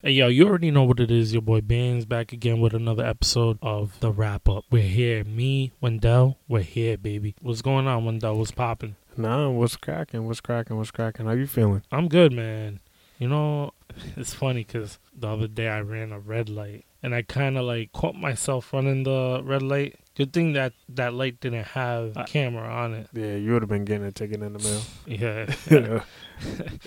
Hey yo, you already know what it is. Your boy Bands back again with another episode of the Rap Up. We're here, me, Wendell. We're here, baby. What's going on, Wendell? What's popping? Nah, what's cracking? What's cracking? What's cracking? How you feeling? I'm good, man. You know, it's funny because the other day I ran a red light and I kind of like caught myself running the red light. Good thing that that light didn't have a camera on it. Yeah, you would have been getting a ticket in the mail. Yeah,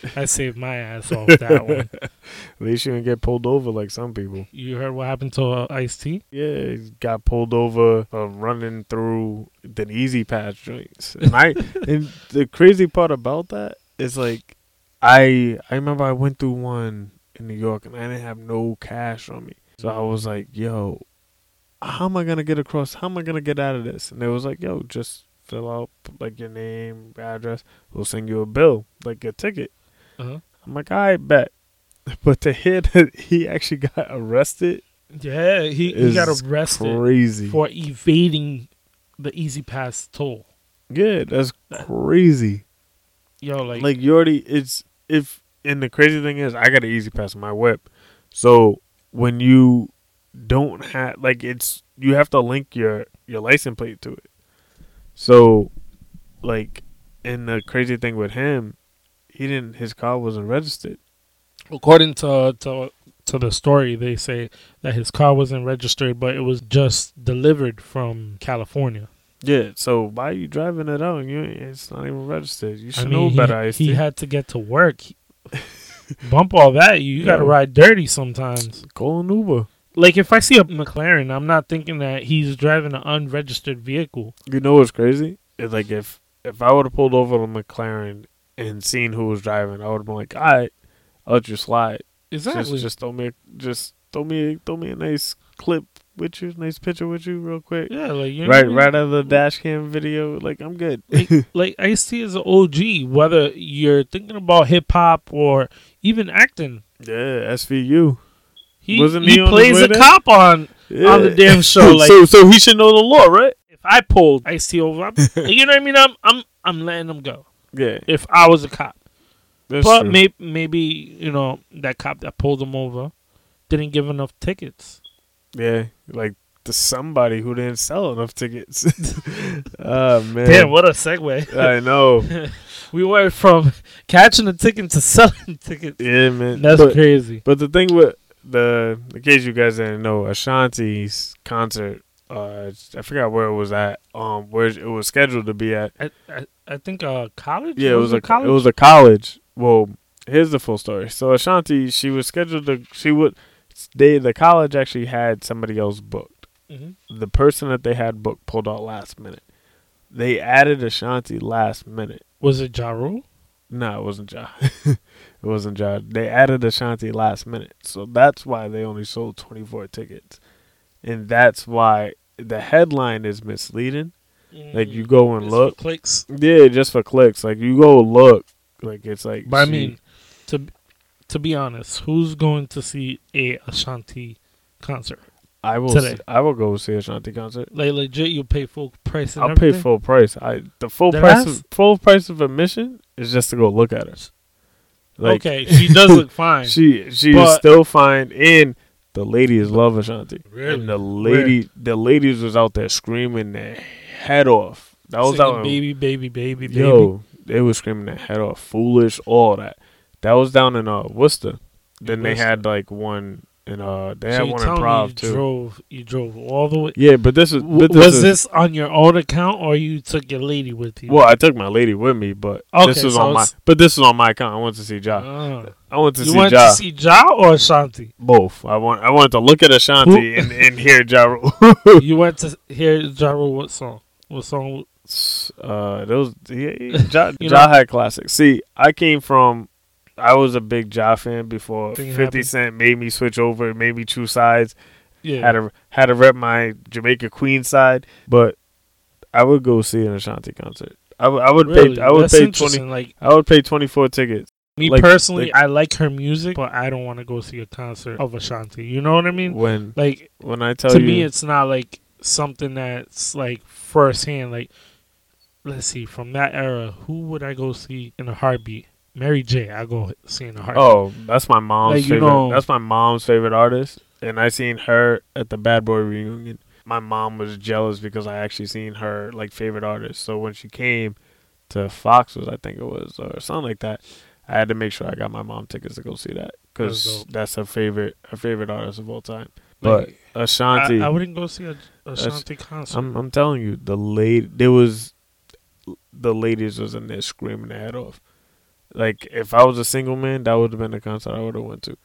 I saved my ass off that one. At least you didn't get pulled over like some people. You heard what happened to uh, Ice T? Yeah, he got pulled over for running through the E-ZPass joints. And I and the crazy part about that is like I I remember I went through one in New York and I didn't have no cash on me. So I was like, yo, how am I gonna get across? How am I gonna get out of this? And they was like, yo, just fill out like your name, address. We'll send you a bill, like a ticket. Uh-huh. I'm like, I bet. But to hear that he actually got arrested Yeah, he, he got arrested crazy. for evading the E-ZPass toll. yeah, that's crazy. Yo, like, Like you already, it's if and the crazy thing is, I got an E-ZPass on my whip. So when you don't have like it's you have to link your your license plate to it. So like and the crazy thing with him, he didn't his car wasn't registered. according to to to the story, they say that his car wasn't registered, but it was just delivered from California. Yeah, so why are you driving it out? You it's not even registered. You I should mean, know better. Ice he had to get to work. Bump all that. You, got to ride dirty sometimes. Call an Uber. Like if I see a McLaren, I'm not thinking that he's driving an unregistered vehicle. You know what's crazy? It's like if if I would have pulled over the McLaren and seen who was driving, I would have been like, "All right, I'll let you slide. Exactly. Just just throw me a, just throw me throw me a nice clip with you, nice picture with you, real quick. yeah, like you right I right out of the dash cam video. Like I'm good. like, like Ice T is an OG. Whether you're thinking about hip hop or even acting, yeah, SVU. He Wasn't he, he plays a cop on Yeah. on the damn show. Like so so he should know the law, right? if I pulled Ice T over, I'm, you know what I mean? I'm I'm I'm letting him go. Yeah, If I was a cop, that's but true. maybe maybe you know that cop that pulled him over didn't give enough tickets. yeah, like to somebody who didn't sell enough tickets. oh man, Damn, what a segue. I know. we went from catching a ticket to selling tickets. Yeah, man. That's but, crazy. but the thing with the, in case you guys didn't know, Ashanti's concert, uh, I forgot where it was at. Um, where it was scheduled to be at. I I, I think uh college. Yeah, it was a college. it was a college. Well, here's the full story. So Ashanti, she was scheduled to. She would. They the college actually had somebody else booked. Mhm. The person that they had booked pulled out last minute. They added Ashanti last minute. Was it Ja Rule? No, it wasn't Ja. it wasn't Ja. They added Ashanti last minute. So that's why they only sold 24 tickets. And that's why the headline is misleading. Like you mm. go and Just for look. clicks. Yeah, just for clicks. Like you go look. Like it's like But I mean, to to be honest, who's going to see a Ashanti concert? I will today. see, I will go see Ashanti concert. Like legit, you pay full price. And I'll pay full price. I the full Dead price ass? of, full price of admission is just to go look at her. Like okay, she does look fine. She she is still fine, and the ladies love Ashanti. Really? And the lady, the ladies was out there screaming their head off. That was Singing out. baby, baby, baby, baby. yo, they was screaming their head off. Foolish, all that. That was down in uh Worcester. Then they Worcester. had like one in uh they So had you one in telling me Prov you too. drove, you drove all the way. yeah, but this is but this was is, this on your own account or you took your lady with you? Well, I took my lady with me, but Okay, this is so on my but this is on my account. I went to see Ja. Ah. I went to you see went Ja. to see Ja or Ashanti? Both. I want I wanted to look at Ashanti and, and hear Ja you went to hear Ja Rule what song? What song? uh those yeah, ja, ja had classics. See, I came from I was a big Ja fan before Thing 50 happened. Cent made me switch over, made me choose sides. Yeah. Had to had to rep my Jamaica Queen side, but I would go see an Ashanti concert. I would I would really? pay I would That's pay 20 Like I would pay 24 tickets. me Like- personally, like- I like her music, but I don't want to go see a concert of Ashanti. You know what I mean? When Like when I tell to you me, it's not like something that's like firsthand. Like let's see, from that era, who would I go see in a heartbeat? Mary J. I go see in a heart. Oh, that's my mom's Like, favorite. know- that's my mom's favorite artist, and I seen her at the Bad Boy reunion. My mom was jealous because I actually seen her like favorite artist. So when she came to Fox's, I think it was or something like that, I had to make sure I got my mom tickets to go see that because dope. that's her favorite her favorite artist of all time. But Ashanti, I, I wouldn't go see a Ashanti concert. I'm I'm telling you, the late there was the ladies was in there screaming their head off. Like if I was a single man, that would have been the concert I would have went to,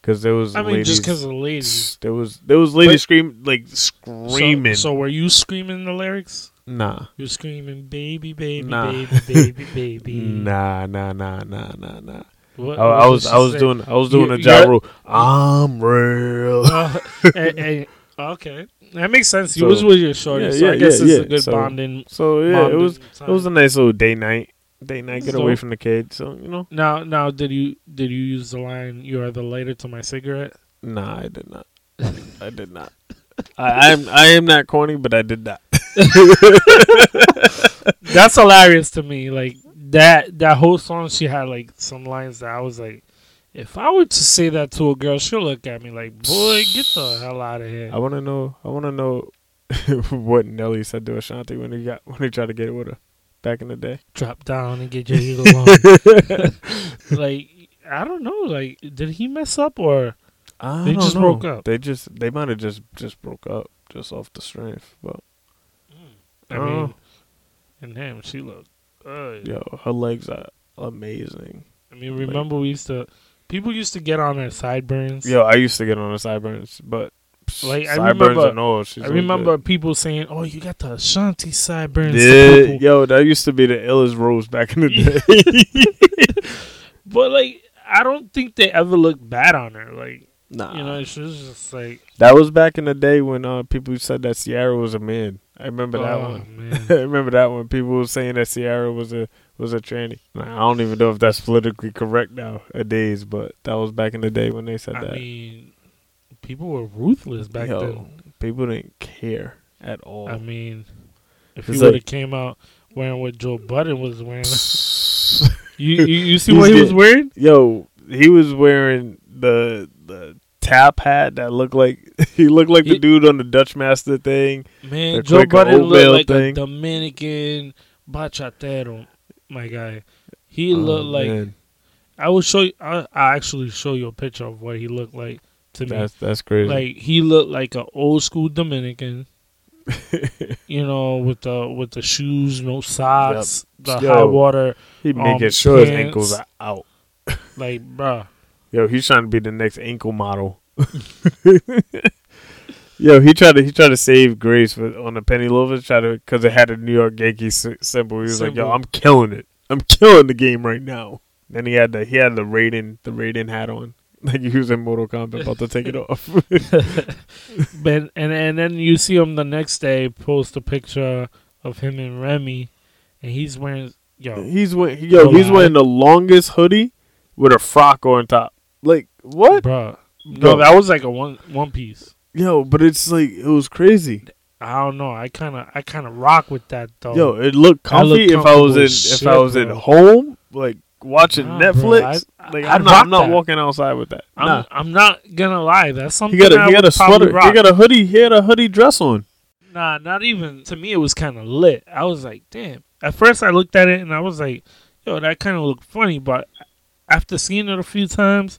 because there was I mean, ladies, just because of the ladies. there was there was ladies But- scream like screaming. So, so were you screaming the lyrics? nah, You're screaming, baby, baby, Nah. baby, baby, baby. nah, nah, nah, nah, nah, nah. What, I, what I was I was say? doing I was doing a you're- Ja Rule. I'm real. Uh, and- and- okay, that makes sense. You So- was with your shorty, Yeah, so I yeah, guess yeah, it's a good So- bonding. So yeah, it bonding was it was a nice little day night. Day night, get So- away from the kids. So you know, Now, now, did you did you use the line "You are the lighter to my cigarette"? Nah, I did not. I did not. I am I am not corny, but I did not. That's hilarious to me. Like that that whole song, she had like some lines that I was like, if I were to say that to a girl, she'll look at me like, boy, get the hell out of here. I want to know. I want to know what Nelly said to Ashanti when he got when he tried to get it with her back in the day. Drop down and get your eagle on. like I don't know. Like did he mess up or? I They just know. broke up. They just they might have just just broke up just off the strength. But mm. I Oh. mean, and damn, she looked. good. yo, her legs are amazing. I mean, remember we used to. People used to get on her sideburns. Yo, I used to get on the sideburns, but Like, I sideburns remember- and all. She's I so remember good. people saying, "Oh, you got the Ashanti sideburns." Yeah, yo, that used to be the illest rose back in the day. But like, I don't think they ever looked bad on her. Like, nah, you know, she was just like, That was back in the day when uh, people said that Sierra was a man. I remember that oh one. man. I remember that one. People were saying that Sierra was a was a tranny. Nah, I don't even know if that's politically correct now nowadays, but that was back in the day when they said I that. mean, people were ruthless back Yo, then. people didn't care at all. I mean, if It's he would have like- came out wearing what Joe Budden was wearing, you you, you see what he was wearing? Yo, he was wearing the the tap hat that looked like he looked like the He- dude on the Dutch Master thing. Man, The Joe Budden looked like thing. a Dominican bachatero, my guy. He Oh, looked like man. I will show you. I I actually show you a picture of what he looked like to me. that's that's crazy. Like he looked like an old school Dominican, you know, with the with the shoes, no socks, the Yo. high water. he um, making sure his ankles are out. Like, bruh, Yo, he's trying to be the next ankle model. Yo, he tried to he tried to save Grace for, on the penny loafers, try to because it had a New York Yankees symbol. He was like, "Yo, I'm killing it. I'm killing the game right now." Then he had the he had the Raiden the Raiden hat on, like he was in Mortal Kombat, about to take it off. but and and then you see him the next day post a picture of him and Remy, and he's wearing yo. he's wearing yo, No he's wearing the longest hoodie with a frock on top. Like what? Bruh. No, that was like a one one piece. Yo, but it's like it was crazy. I don't know. I kind of I kind of rock with that though. Yo, it looked That comfy if I was in if shit, I was at home, like watching Nah, bro, Netflix. I- like I'm not, I'm not that. walking outside with that. I'm, nah, I'm not gonna lie. That's something he got a he got a sweater. He rock. got a hoodie. He had a hoodie dress on. Nah, not even to me. It was kind of lit. I was like, damn. At first, I looked at it and I was like, yo, that kind of looked funny. But after seeing it a few times,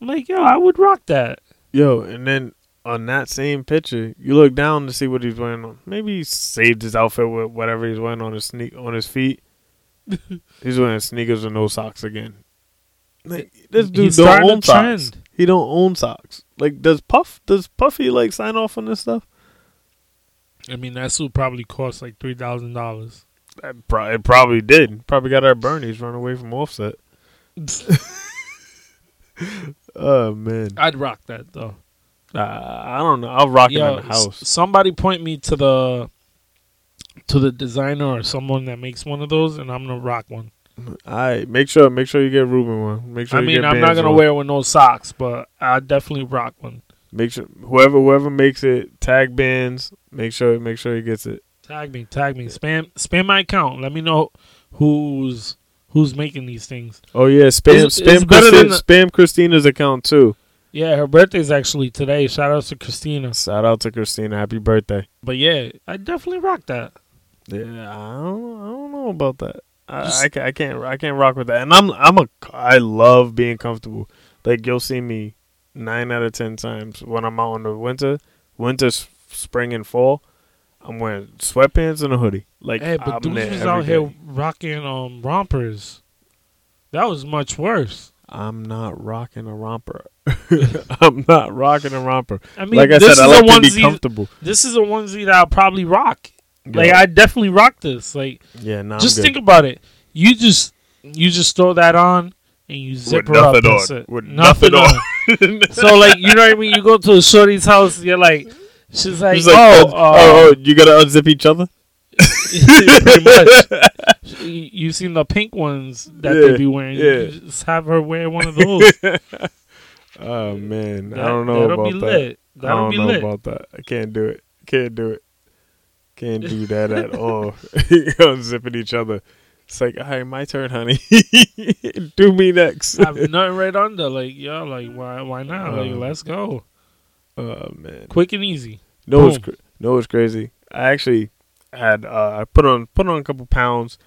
I'm like, yo, I would rock that. Yo, and then on that same picture, you look down to see what he's wearing on. Maybe he saved his outfit with whatever he's wearing on his sneak on his feet. he's wearing sneakers with no socks again. Like this dude He's don't own socks. He don't own socks. Like does Puff does Puffy like sign off on this stuff? I mean, that suit probably cost like three thousand dollars. It, pro- it probably did. Probably got our Bernie's run away from Offset. Oh man, I'd rock that though. uh, I don't know. I'll rock it Yo, in the house. s- somebody point me to the to the designer or someone that makes one of those, and I'm gonna rock one. All right, make sure make sure you get Ruben one. Make sure I mean, I'm not gonna one. wear it with no socks, but I definitely rock one. Make sure whoever whoever makes it tag bands. Make sure make sure he gets it. Tag me, tag me, spam spam my account. Let me know who's who's making these things. Oh yeah, spam It's- spam it's Christi- the- spam Christina's account too. Yeah, her birthday's actually today. Shout out to Christina. Shout out to Christina, happy birthday. But yeah, I definitely rock that. Yeah, I don't, I don't know about that. I, Just- I, I can't I can't rock with that. And I'm I'm a I love being comfortable. Like you'll see me nine out of ten times when I'm out in the winter, winter, spring, and fall. I'm wearing sweatpants and a hoodie. Like hey, but there was out here rocking um rompers. That was much worse. I'm not rocking a romper. I'm not rocking a romper. I mean, like I said, I like a to be comfortable. This is a onesie that I'll probably rock. Like I definitely rock this. Like yeah, nah, just think about it. You just you just throw that on and you zip With her up. nothing That's on. it. With nothing on. so like you know what I mean. You go to a shorty's house. You're like, she's like, like, oh, oh, uh, oh, you gotta unzip each other. pretty much. You you seen the pink ones that Yeah, they be wearing? yeah. You just have her wear one of those. Oh man, I don't know about be that. lit. I don't know lit. about that. I can't do it. Can't do it. Can't do that at all. Unzipping each other. It's like, all right, my turn, honey. do me next. I have nothing right under. Like, yo, like why why not? Like, Uh, let's go. Oh man. Quick and easy. No, it's cra- no, it's crazy. I actually had uh, I put on put on a couple pounds,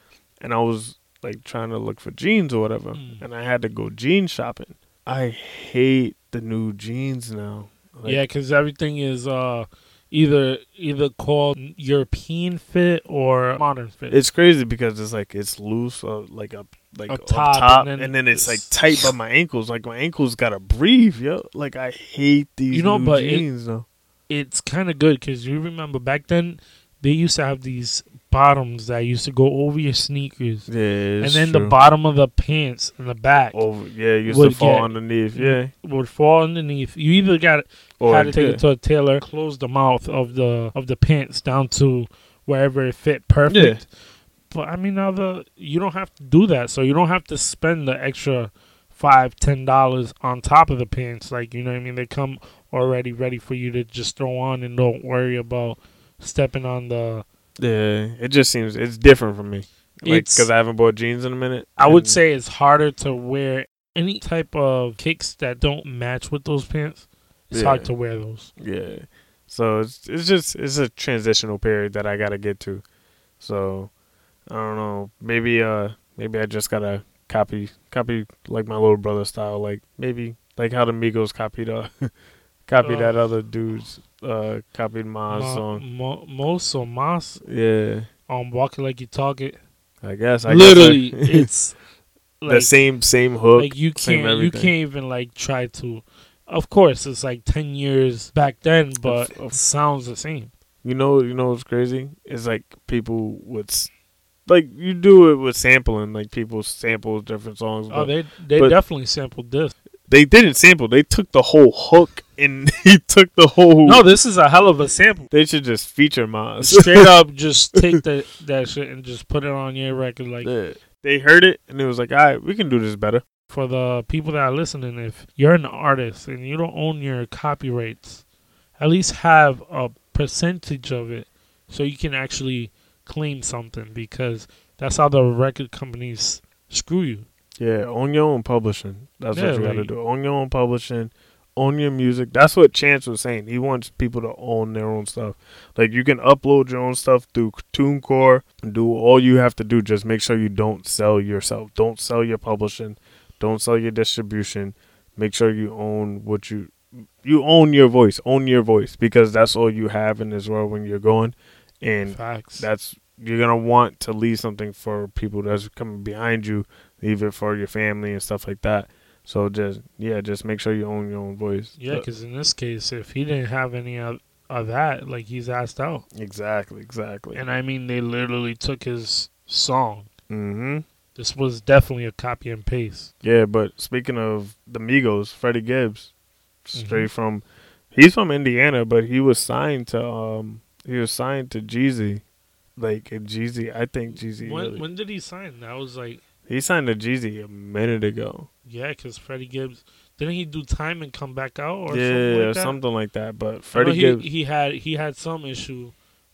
and I was like trying to look for jeans or whatever, Mm. and I had to go jean shopping. I hate the new jeans now. Like, yeah, because everything is uh either either called European fit or modern fit. It's crazy because it's like it's loose, uh, like up, like Up up top, top, and and then then, it's like tight by my ankles. Like my ankles gotta breathe, yo. Like I hate these You know, new but it- though. it's kind of good because you remember back then they used to have these bottoms that used to go over your sneakers, Yeah, and then the bottom of the pants in the back over, yeah, used would to fall get- underneath, yeah, would fall underneath. You either got or had to take yeah. it to a tailor, close the mouth of the of the pants down to wherever it fit perfect. But I mean, now the you don't have to do that, so you don't have to spend the extra five, ten dollars on top of the pants. Like you know what I mean? They come already ready for you to just throw on and don't worry about stepping on the. Yeah, it just seems it's different for me. Like because I haven't bought jeans in a minute. I would say it's harder to wear any type of kicks that don't match with those pants. It's hard to wear those. yeah. So it's it's just it's a transitional period that I gotta get to. So I don't know. Maybe uh maybe I just gotta copy copy like my little brother style. Like maybe like how the Migos copied uh copied Uh, that other dude's uh copied Ma's Ma- song. Mo- Mos or Mas Yeah, on Walking Like You Talk It. I guess. I Literally, guess I- it's the same same hook. like you can't you can't even like try to. Of course, it's like ten years back then, but of- it sounds the same. You know, you know what's crazy? It's like people would, like you do it with sampling. Like people sample different songs. Oh, But they they definitely sampled this. they didn't sample. They took the whole hook and he took the whole. No, this is a hell of a sample. they should just feature Maz. Straight up, just take that that shit and just put it on your record. Like Yeah. They heard it and it was like, all right, we can do this better. for the people that are listening, if you're an artist and you don't own your copyrights, at least have a percentage of it so you can actually claim something because that's how the record companies screw you. Yeah, own your own publishing. That's Yeah, what you got to do. Own your own publishing. Own your music. That's what Chance was saying. He wants people to own their own stuff. Like you can upload your own stuff through TuneCore and do all you have to do. Just make sure you don't sell yourself. Don't sell your publishing. Don't sell your distribution. Make sure you own what you you own your voice. Own your voice because that's all you have in this world when you're going. And Facts. that's you're gonna want to leave something for people that's coming behind you, leave it for your family and stuff like that. So just yeah, just make sure you own your own voice. yeah, because in this case, if he didn't have any of, of that, like he's asked out. exactly, exactly. And I mean, they literally took his song. hmm This was definitely a copy and paste. Yeah, but speaking of the Migos, Freddie Gibbs, straight Mhm. from he's from Indiana, but he was signed to um he was signed to Jeezy. Like Jeezy, I think Jeezy. When really- when did he sign? That was like he signed to Jeezy a minute ago. yeah, because Freddie Gibbs didn't he do time and come back out or yeah, something like or that? something like that. But Freddie he, Gibbs, he had he had some issue.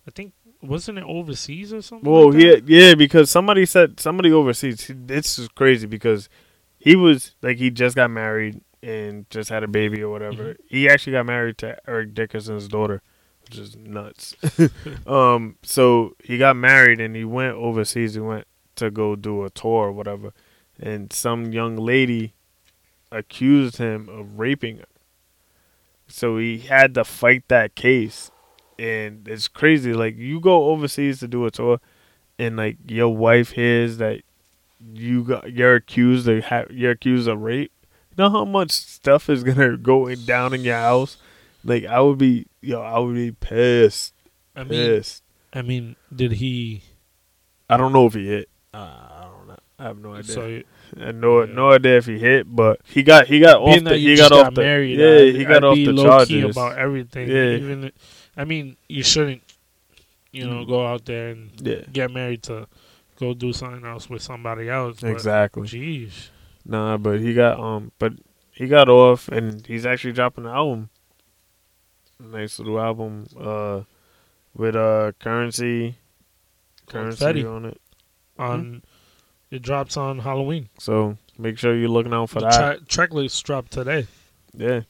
I think wasn't it overseas or something? Well, like yeah, yeah, because somebody said somebody overseas. he- This is crazy because he was like he just got married and just had a baby or whatever. Mhm. He actually got married to Eric Dickerson's daughter, which is nuts. um, so he got married and he went overseas. He went to go do a tour or whatever, and some young lady accused him of raping her. So he had to fight that case, and it's crazy. Like you go overseas to do a tour, and like your wife hears that you got you're accused of ha- you're accused of rape. You know how much stuff is gonna go in, down in your house. Like I would be, yo, I would be pissed, I mean, pissed. I mean, did he? I don't know if he hit. Uh, I don't know. I have no idea. So I no Yeah. no idea if he hit, but he got he got off the he got got, off the married, yeah I'd- he got I'd off the charges. about everything. Yeah. Even, I mean, you shouldn't, you know, go out there and yeah, get married to go do something else with somebody else. exactly. Jeez. Nah, but he got um, but he got off, and he's actually dropping an album. Nice little album, uh, with uh Curren$y, Curren$y Fetti. on it. On it drops on Halloween. So make sure you're looking out for the that. tra- track list dropped today. yeah,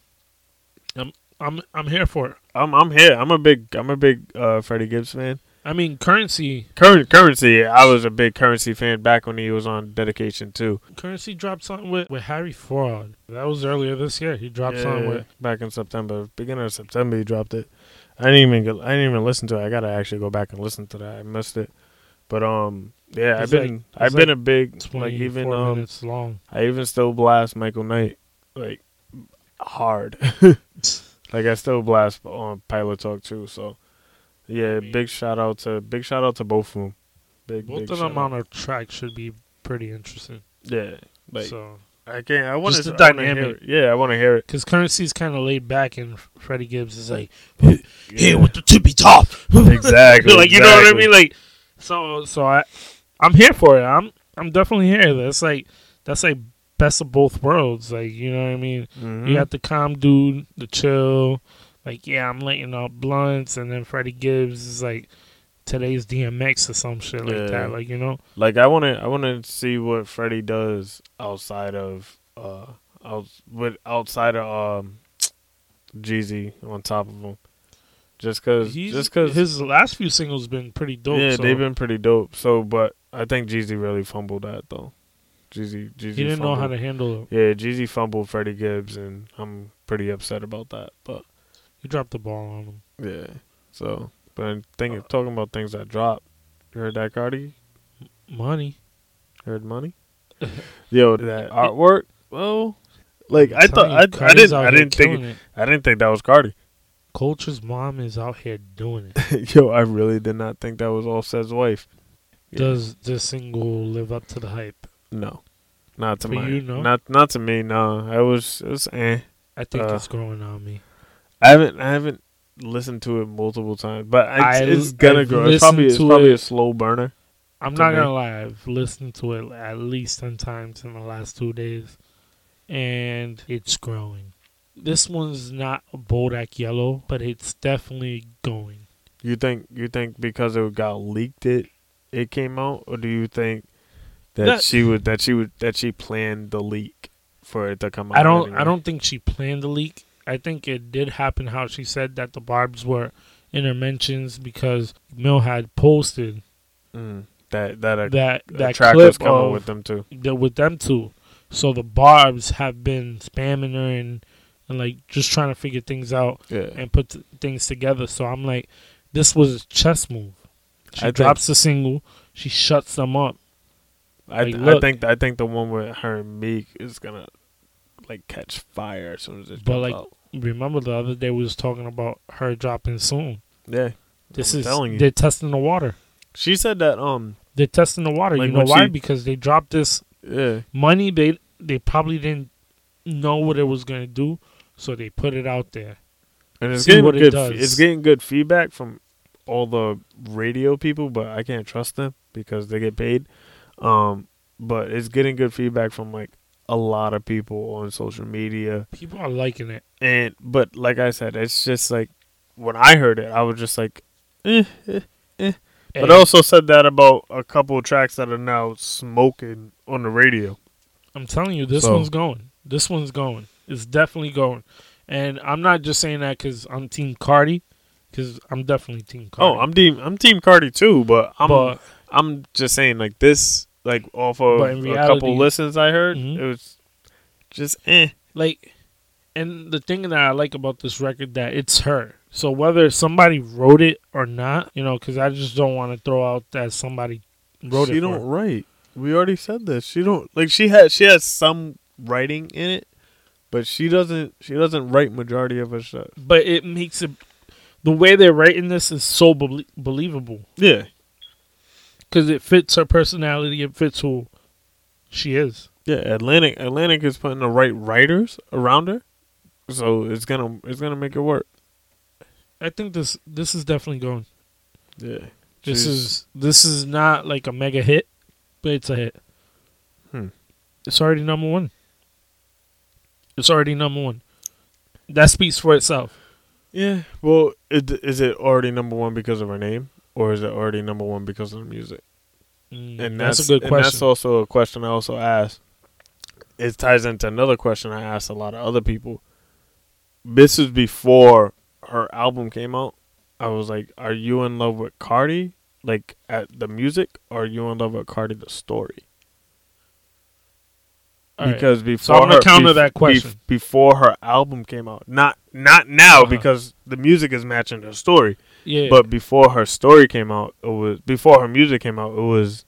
I'm I'm here for it. I'm I'm here. I'm a big I'm a big uh Freddie Gibbs fan. I mean, Curren$y Current Curren$y. I was a big Curren$y fan back when he was on Dedication too. Curren$y dropped something with with Harry Fraud. That was earlier this year. He dropped Yeah, something with back in September, beginning of September, he dropped it. I didn't even I didn't even listen to it. I gotta actually go back and listen to that. I missed it, but um, yeah, I've been like- I've it's been like a big like even um minutes long. I even still blast Michael Knight like hard. like I still blast on Pilot Talk too. So yeah, I mean- big shout out to big shout out to both of them. Big Both big of them out. on a track should be pretty interesting. yeah. Like so, I can't. I want to dynamic. Yeah, I want to hear it. because Curren$y's kind of laid back, and Freddie Gibbs is like, Yeah. "Here with the tippy top." Exactly, like you know what I mean? Like, so so I, I'm here for it. I'm I'm definitely here. That's like that's like best of both worlds. Like you know what I mean? Mhm. You got the calm dude, the chill, like yeah, I'm lighting up blunts, and then Freddie Gibbs is like today's DMX or some shit like Yeah. that. Like you know, Like I want to, I want to see what Freddie does outside of, uh, out with outside of um, Jeezy on top of him. Just cause, he's just cause, his last few singles been pretty dope. yeah, so they've been pretty dope. So, but I think Jeezy really fumbled that though. Jeezy, Jeezy, he didn't know how to handle it. Yeah, Jeezy fumbled Freddie Gibbs, and I'm pretty upset about that. But He dropped the ball on him. yeah, so but I'm thinking, uh, talking about things that dropped. You heard that, Cardi? Money. Heard money? Yo, that artwork. Well, like I thought, you, I, I didn't, I didn't think, it. I didn't think that was Cardi. Kulture's mom is out here doing it. Yo, I really did not think that was Offset's wife. Yeah. Does this single live up to the hype? No, not to For my, you, no? not not to me. No, I was, it was eh. I think Uh, it's growing on me. I haven't, I haven't listened to it multiple times, but it's, I- it's gonna I've grow. It's probably, it's probably it. a slow burner. I'm not me. gonna lie. I've listened to it at least ten times in the last two days, and it's growing. This one's not a Bodak Yellow, but it's definitely going. You think, you think because it got leaked, it, it came out, or do you think that, That- she would, that she would, that she planned the leak for it to come out? I don't. anyway? I don't think she planned the leak. I think it did happen. How she said that the barbs were in her mentions because Mill had posted Mm, that that a, that a that track was coming of with them too. the, with them too, So the barbs have been spamming her and and like just trying to figure things out Yeah, and put th- things together. So I'm like, this was a chess move. She I think- drops the single, she shuts them up. I, like, I think I think the one with her and Meek is gonna like catch fire as soon as it But, like, out. Remember the other day we was talking about her dropping soon. Yeah, This I'm is telling you. they're testing the water. She said that um They're testing the water. Like, you know why? she- because they dropped this yeah money. They they probably didn't know what it was gonna do, so they put it out there. and it's See getting what it does. It's getting good feedback from all the radio people, but I can't trust them because they get paid. Um, but it's getting good feedback from like a lot of people on social media. People are liking it. And but like I said, it's just like when I heard it, I was just like, eh, eh. But I also said that about a couple of tracks that are now smoking on the radio. I'm telling you, this So- one's going. This one's going. It's definitely going. And I'm not just saying that because I'm Team Cardi, because I'm definitely Team Cardi. Oh, I'm team I'm Team Cardi too, but I'm but I'm just saying like this like off of in a reality- couple listens I heard, Mhm. it was just eh. like and the thing that i like about this record that it's her so whether somebody wrote it or not you know because i just don't want to throw out that somebody wrote she it She don't write. We already said this. She don't like she has she has some writing in it, but she doesn't she doesn't write majority of her stuff. but it makes it the way they're writing this is so belie- believable Yeah. because it fits her personality it fits who she is Yeah, Atlantic Atlantic is putting the right writers around her. So it's gonna it's gonna make it work. i think this this is definitely going Yeah. this She's- is this is not like a mega hit but it's a hit Hmm. it's already number one it's already number one that speaks for itself Yeah. Well, it, is it already number one because of her name, or is it already number one because of the music? Mm, And that's, that's, a good and question. that's also a question I also asked. It ties into another question I asked a lot of other people. This is before her album came out. I was like, "Are you in love with Cardi, like at the music, or are you in love with Cardi the story?" All right. because So before I'm gonna her, counter that question. before her album came out, not not now Uh-huh. because the music is matching her story. yeah, But before her story came out, it was before her music came out. It was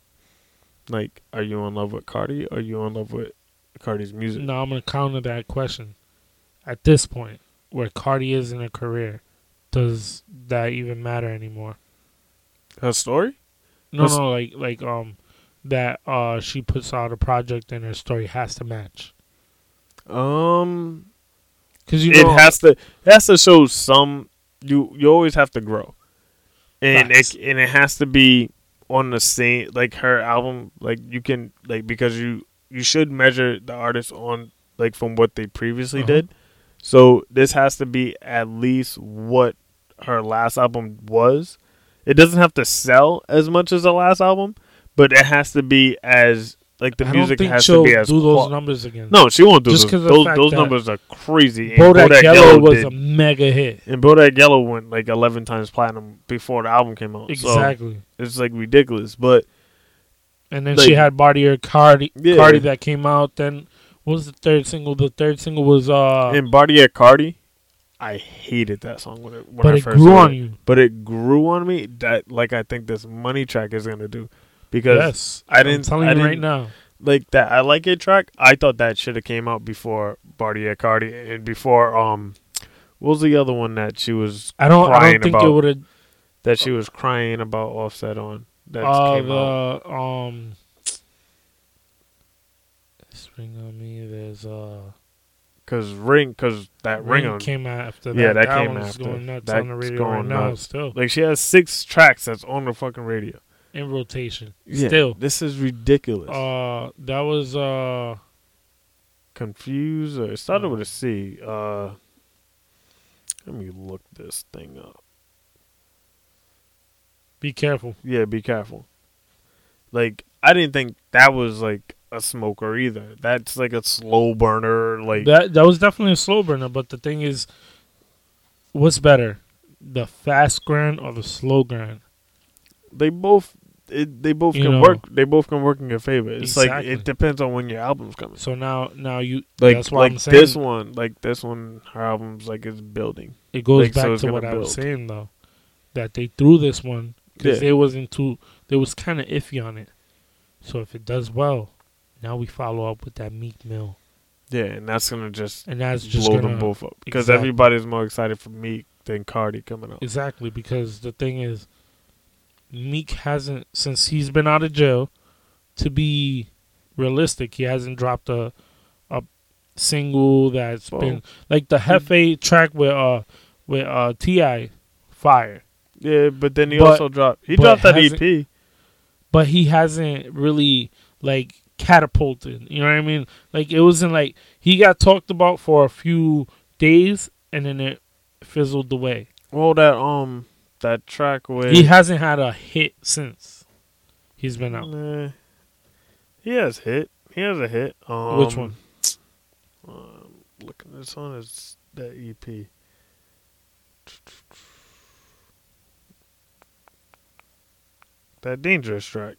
like, are you in love with Cardi? Are you in love with Cardi's music? no, I'm gonna counter that question. At this point, where Cardi is in her career, does that even matter anymore? Her story? No, What's- no, like like um, that uh she puts out a project and her story has to match. Um, Because you it has to it has to show some. You you always have to grow, and Facts. it and it has to be on the same like her album. Like you can like because you you should measure the artist on like from what they previously Uh-huh. did. So this has to be at least what her last album was. It doesn't have to sell as much as the last album, but it has to be as like the I music has to be as do those qual- numbers again. No, she won't do Just those. 'cause of the Those, those numbers are crazy. And Bodak Bodak Yellow, Yellow was did- a mega hit. and Bodak Yellow went like eleven times platinum before the album came out. So Exactly. it's like ridiculous. But And then like- she had Bartier Cardi, Yeah. Cardi that came out. Then what was the third single? The third single was uh, in Bartier Cardi, I hated that song when it when but I it first grew on it. you. But it grew on me that like I think this money track is gonna do because Yes, I I'm didn't- telling I you right now. like that I like it track. I thought that should have came out before Bartier Cardi and before um. What was the other one that she was I don't. I don't think it would have. that she was crying about Offset on that Uh, came out? um. Spring on me. There's uh. Cause ring, cause that ring, Ring on, came out after that. Yeah, that that came after. going nuts That's on the radio going right now. nuts. Still like she has six tracks that's on the fucking radio. In rotation. Yeah, Still. this is ridiculous. Uh, that was uh. Confused. Or it started with a C. Uh, let me look this thing up. Be careful. Yeah, be careful. Like I didn't think that was like a smoker either. That's like a slow burner. Like That that was definitely a slow burner, but the thing is, what's better, the fast grind or the slow grind? they both. It, they both You can know. work. They both can work in your favor. It's like it depends on when your album's coming. So now now you Like that's why like I'm saying this one, like this one, her album's like is building. it goes like, back it's to what I was saying though, that they threw this one because Yeah. they wasn't too they was kind of iffy on it. So if it does well, now we follow up with that Meek Mill, Yeah, and that's gonna just and that's just blow gonna them both up because Exactly. everybody's more excited for Meek than Cardi coming out. Exactly, because the thing is, Meek hasn't since he's been out of jail. To be realistic, he hasn't dropped a a single that's Well, been like the Hefe track with uh with uh T.I., fire. Yeah, but then he But- also dropped. He dropped that EP. But he hasn't really like catapulted. You know what I mean? Like it wasn't like he got talked about for a few days and then it fizzled away. Well, that um, that track with He hasn't had a hit since he's been out. Nah. he has hit. He has a hit. Um, Which one? Um, looking this one is that EP. That dangerous track,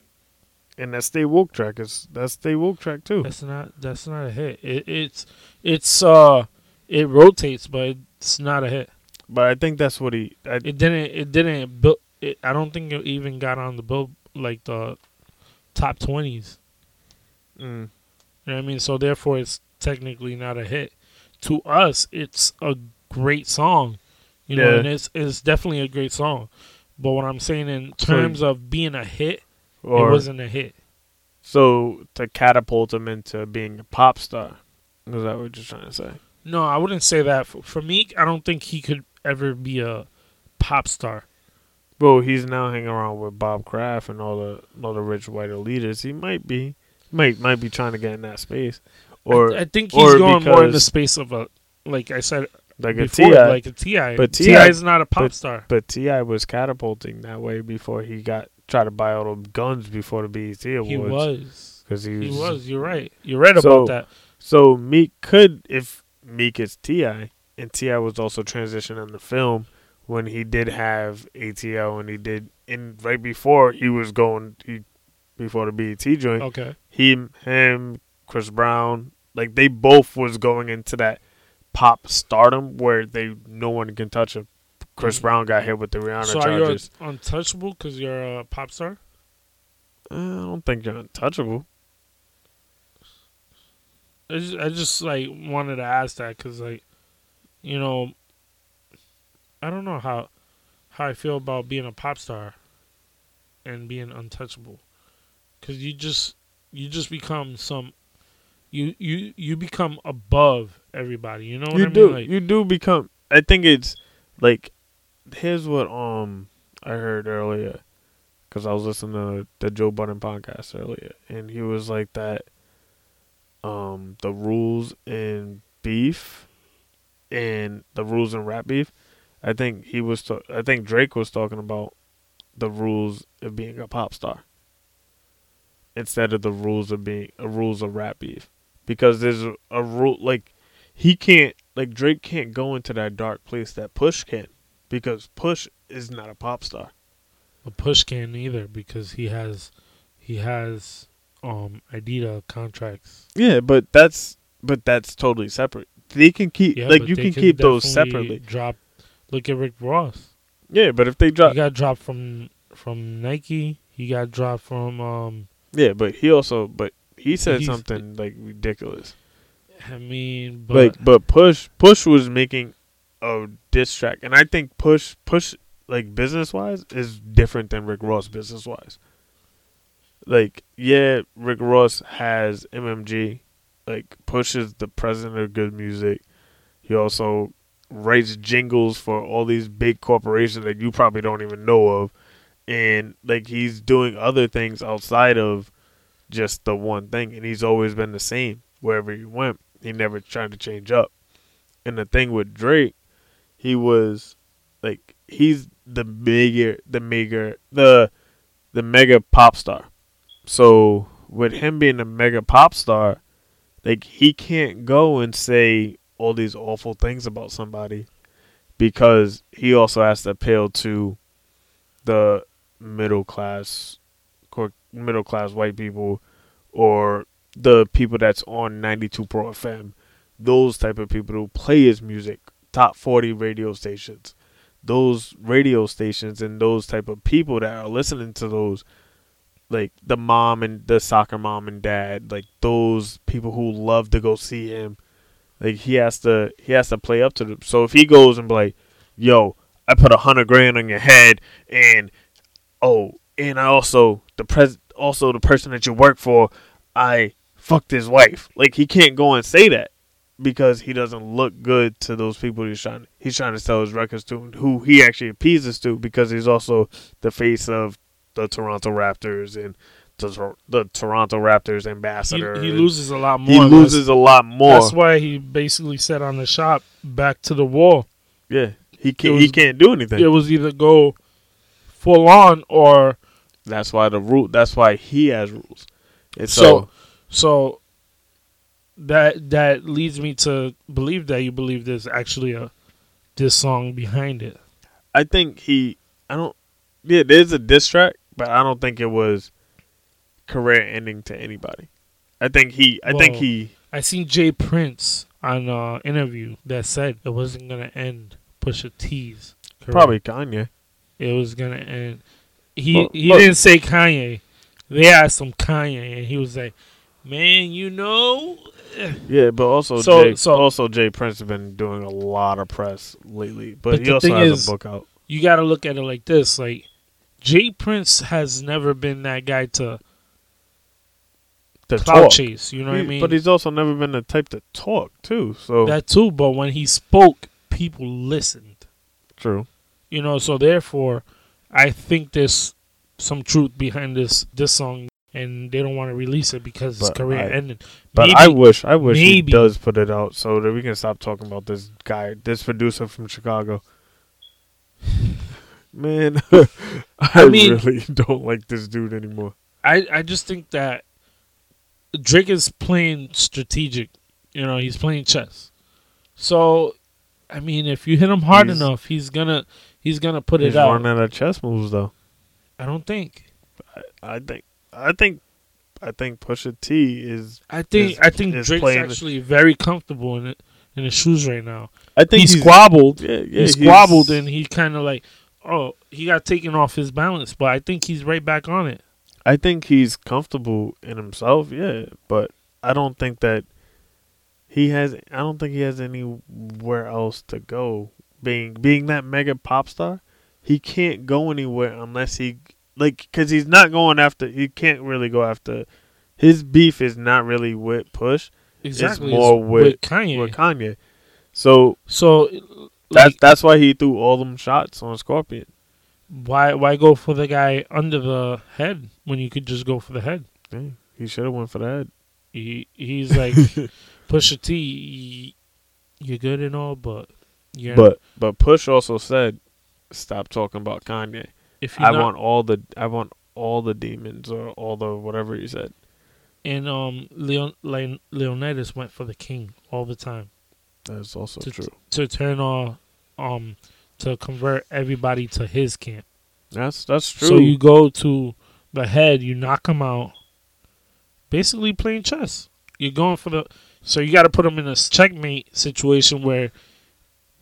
and that stay woke track is that stay woke track too. That's not that's not a hit. It, it's it's uh it rotates, but it's not a hit. But I think that's what he. I, It didn't it didn't build. It, I don't think it even got on the bill like the top twenties. mm, You know what I mean? So therefore, it's technically not a hit. To us, it's a great song. You know, and it's it's definitely a great song. But what I'm saying in So- terms of being a hit, or it wasn't a hit. so to catapult him into being a pop star. Is that what you're trying to say? No, I wouldn't say that. For, for me, I don't think he could ever be a pop star. Well, he's now hanging around with Bob Kraft and all the all the rich white leaders. He might be, might might be trying to get in that space, or I, I think he's going more in the space of a, like I said like a Ti. like a Ti. But T.I. is not a pop but- star. but T.I. was catapulting that way before he got tried to buy all the guns before the BET awards. He was. because he was. He was. You're right. You're right So- about that. So Meek could, if Meek is T.I., and T.I. was also transitioning the film when he did have ATL and he did in right before he was going he before the BET joint. Okay. he, him, Chris Brown, like they both was going into that pop stardom where they no one can touch him. Chris Mhm. Brown got hit with the Rihanna So are you charges. untouchable because you're a pop star? Uh, I don't think you're untouchable. I just, I just like wanted to ask that because like, you know, I don't know how how I feel about being a pop star and being untouchable because you just you just become some you you you become above everybody. You know what you I do. mean? Like, you do become. I think it's like here's what um I heard earlier because I was listening to the Joe Budden podcast earlier, and he was like that. Um, the rules in beef and the rules in rap beef. I think he was. Ta- I think Drake was talking about the rules of being a pop star instead of the rules of being a rules of rap beef because there's a, a rule like he can't like Drake can't go into that dark place that Push can because Push is not a pop star. a push can't either because he has he has um Adidas contracts. Yeah, but that's but that's totally separate. They can keep Yeah, like you they can keep those separately. Drop. Look at Rick Ross. Yeah, but if they drop, he got dropped from from Nike. He got dropped from um. Yeah, but he also but he said something like ridiculous. I mean, but like but Push Push was making a diss track and I think Push Push like business wise is different than Rick Ross business wise. Like, yeah, Rick Ross has MMG. Like pushes the president of G.O.O.D. Music. He also writes jingles for all these big corporations that you probably don't even know of. And like he's doing other things outside of just the one thing and he's always been the same wherever he went. He never tried to change up. And the thing with Drake, he was like he's the bigger the mega the the mega pop star. So with him being a mega pop star, like he can't go and say all these awful things about somebody because he also has to appeal to the middle class middle class white people or the people that's on 92 Pro FM those type of people who play his music top 40 radio stations. Those radio stations and those type of people that are listening to those like the mom and the soccer mom and dad like those people who love to go see him like he has to he has to play up to them. So if he goes and be like yo i put a hundred grand on your head and oh and i also the pres also the person that you work for i fucked his wife. Like he can't go and say that because he doesn't look good to those people he's trying he's trying to sell his records to and who he actually appeases to because he's also the face of the Toronto Raptors and the, the Toronto Raptors he, ambassador. he and loses a lot more. He loses a lot more. That's why he basically said on the shop back to the wall. yeah, he can't. It he can't do anything. It was either go full on or That's why the rule. That's why he has rules. It's So- so, so that that leads me to believe that you believe there's actually a this song behind it. I think he. I don't. Yeah, there's a diss track, but I don't think it was career ending to anybody. I think he. I think he. I seen J. Prince on an interview that said it wasn't gonna end Pusha T's career. Probably Kanye. it was gonna end. He Well, he look- didn't say Kanye. They asked him Kanye, and he was like, "Man, you know." Yeah, but also So- Jay, so- also J. Prince has been doing a lot of press lately. But, But he also has is- a book out. you got to look at it like this: like J. Prince has never been that guy to To clout talk. chase. You know what I mean? But he's also never been the type to talk too. So that too. But when he spoke, people listened. true. You know, so therefore, I think there's some truth behind this this song, and they don't want to release it because his career I- ended. But Maybe- I wish, I wish he does put it out so that we can stop talking about this guy, this producer from Chicago. Man, I, I mean- really don't like this dude anymore. I I just think that Drake is playing strategic. You know, he's playing chess. So, I mean, if you hit him hard He's- enough, he's gonna he's gonna put He's it out. running out of chess moves though. I don't think. I, I think, I think, I think Pusha T is. I think Is- I think Drake's actually very comfortable in it in his shoes right now. I think He squabbled. Yeah, yeah. he squabbled and he kind of like, oh, he got taken off his balance. But I think he's right back on it. I think he's comfortable in himself, yeah, but I don't think that he has. I don't think he has anywhere else to go. Being being that mega pop star, he can't go anywhere unless he like because he's not going after. He can't really go after. His beef is not really with Push, Exactly. it's more It's with- Kanye. with Kanye. So so, that's that's why he threw all them shots on Scorpion. Why why go for the guy under the head when you could just go for the head? Yeah, he should have went for the head. He he's like Pusha T. You're good and all, but you're But but Push also said, "Stop talking about Kanye." if I not, want all the I want all the demons or all the whatever he said. and um Leon Leon Leonidas went for the king all the time That's also To- true. to turn on um to convert everybody to his camp. That's that's true. So you go to the head, you knock him out, basically playing chess. You're going for the. So you got to put him in a checkmate situation where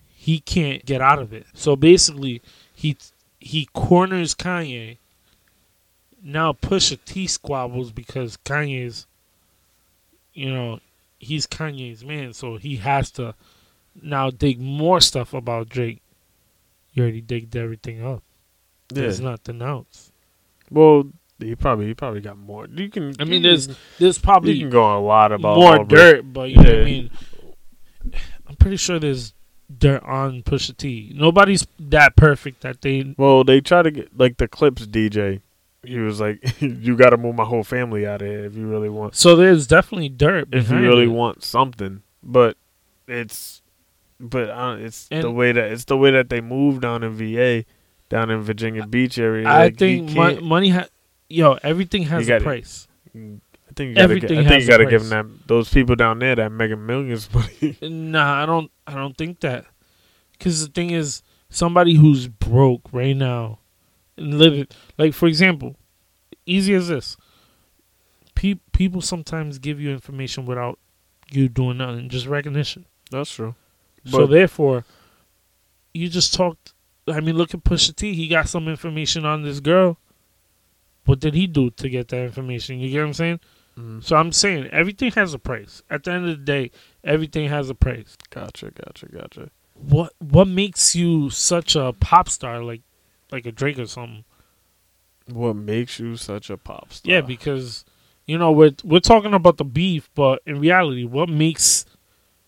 he can't get out of it. So basically, he he corners Kanye. Now Pusha T squabbles because Kanye's, you know, he's Kanye's man, so he has to now dig more stuff about Drake. You already digged everything up. yeah. There's nothing else. Well, he probably he probably got more. You can. I mean, there's there's probably you can go a lot about more dirt, but you know what I mean. I'm pretty sure there's dirt on Pusha T. Nobody's that perfect that they. Well, they try to get like the clips DJ. He was like, "You got to move my whole family out of here if you really want. So there's definitely dirt. If you really it. want something." But it's, but uh, it's the way that it's the way that they move down in VA, down in Virginia Beach area. I Like, think mon- money. Ha- Yo, everything has a price. I think you gotta Everything I think you gotta give them that those people down there that mega millions money. Nah, I don't. I don't think that. Because the thing is, somebody who's broke right now and living like, for example, easy as this. Pe- people sometimes give you information without you doing nothing, just recognition. That's true. So therefore, you just talked. I mean, look at Pusha T. He got some information on this girl. What did he do to get that information? You get what I'm saying? Mm, So I'm saying everything has a price. At the end of the day, everything has a price. gotcha, gotcha, gotcha. What what makes you such a pop star like like a Drake or something? What makes you such a pop star? Yeah, because you know we're we're talking about the beef, but in reality, what makes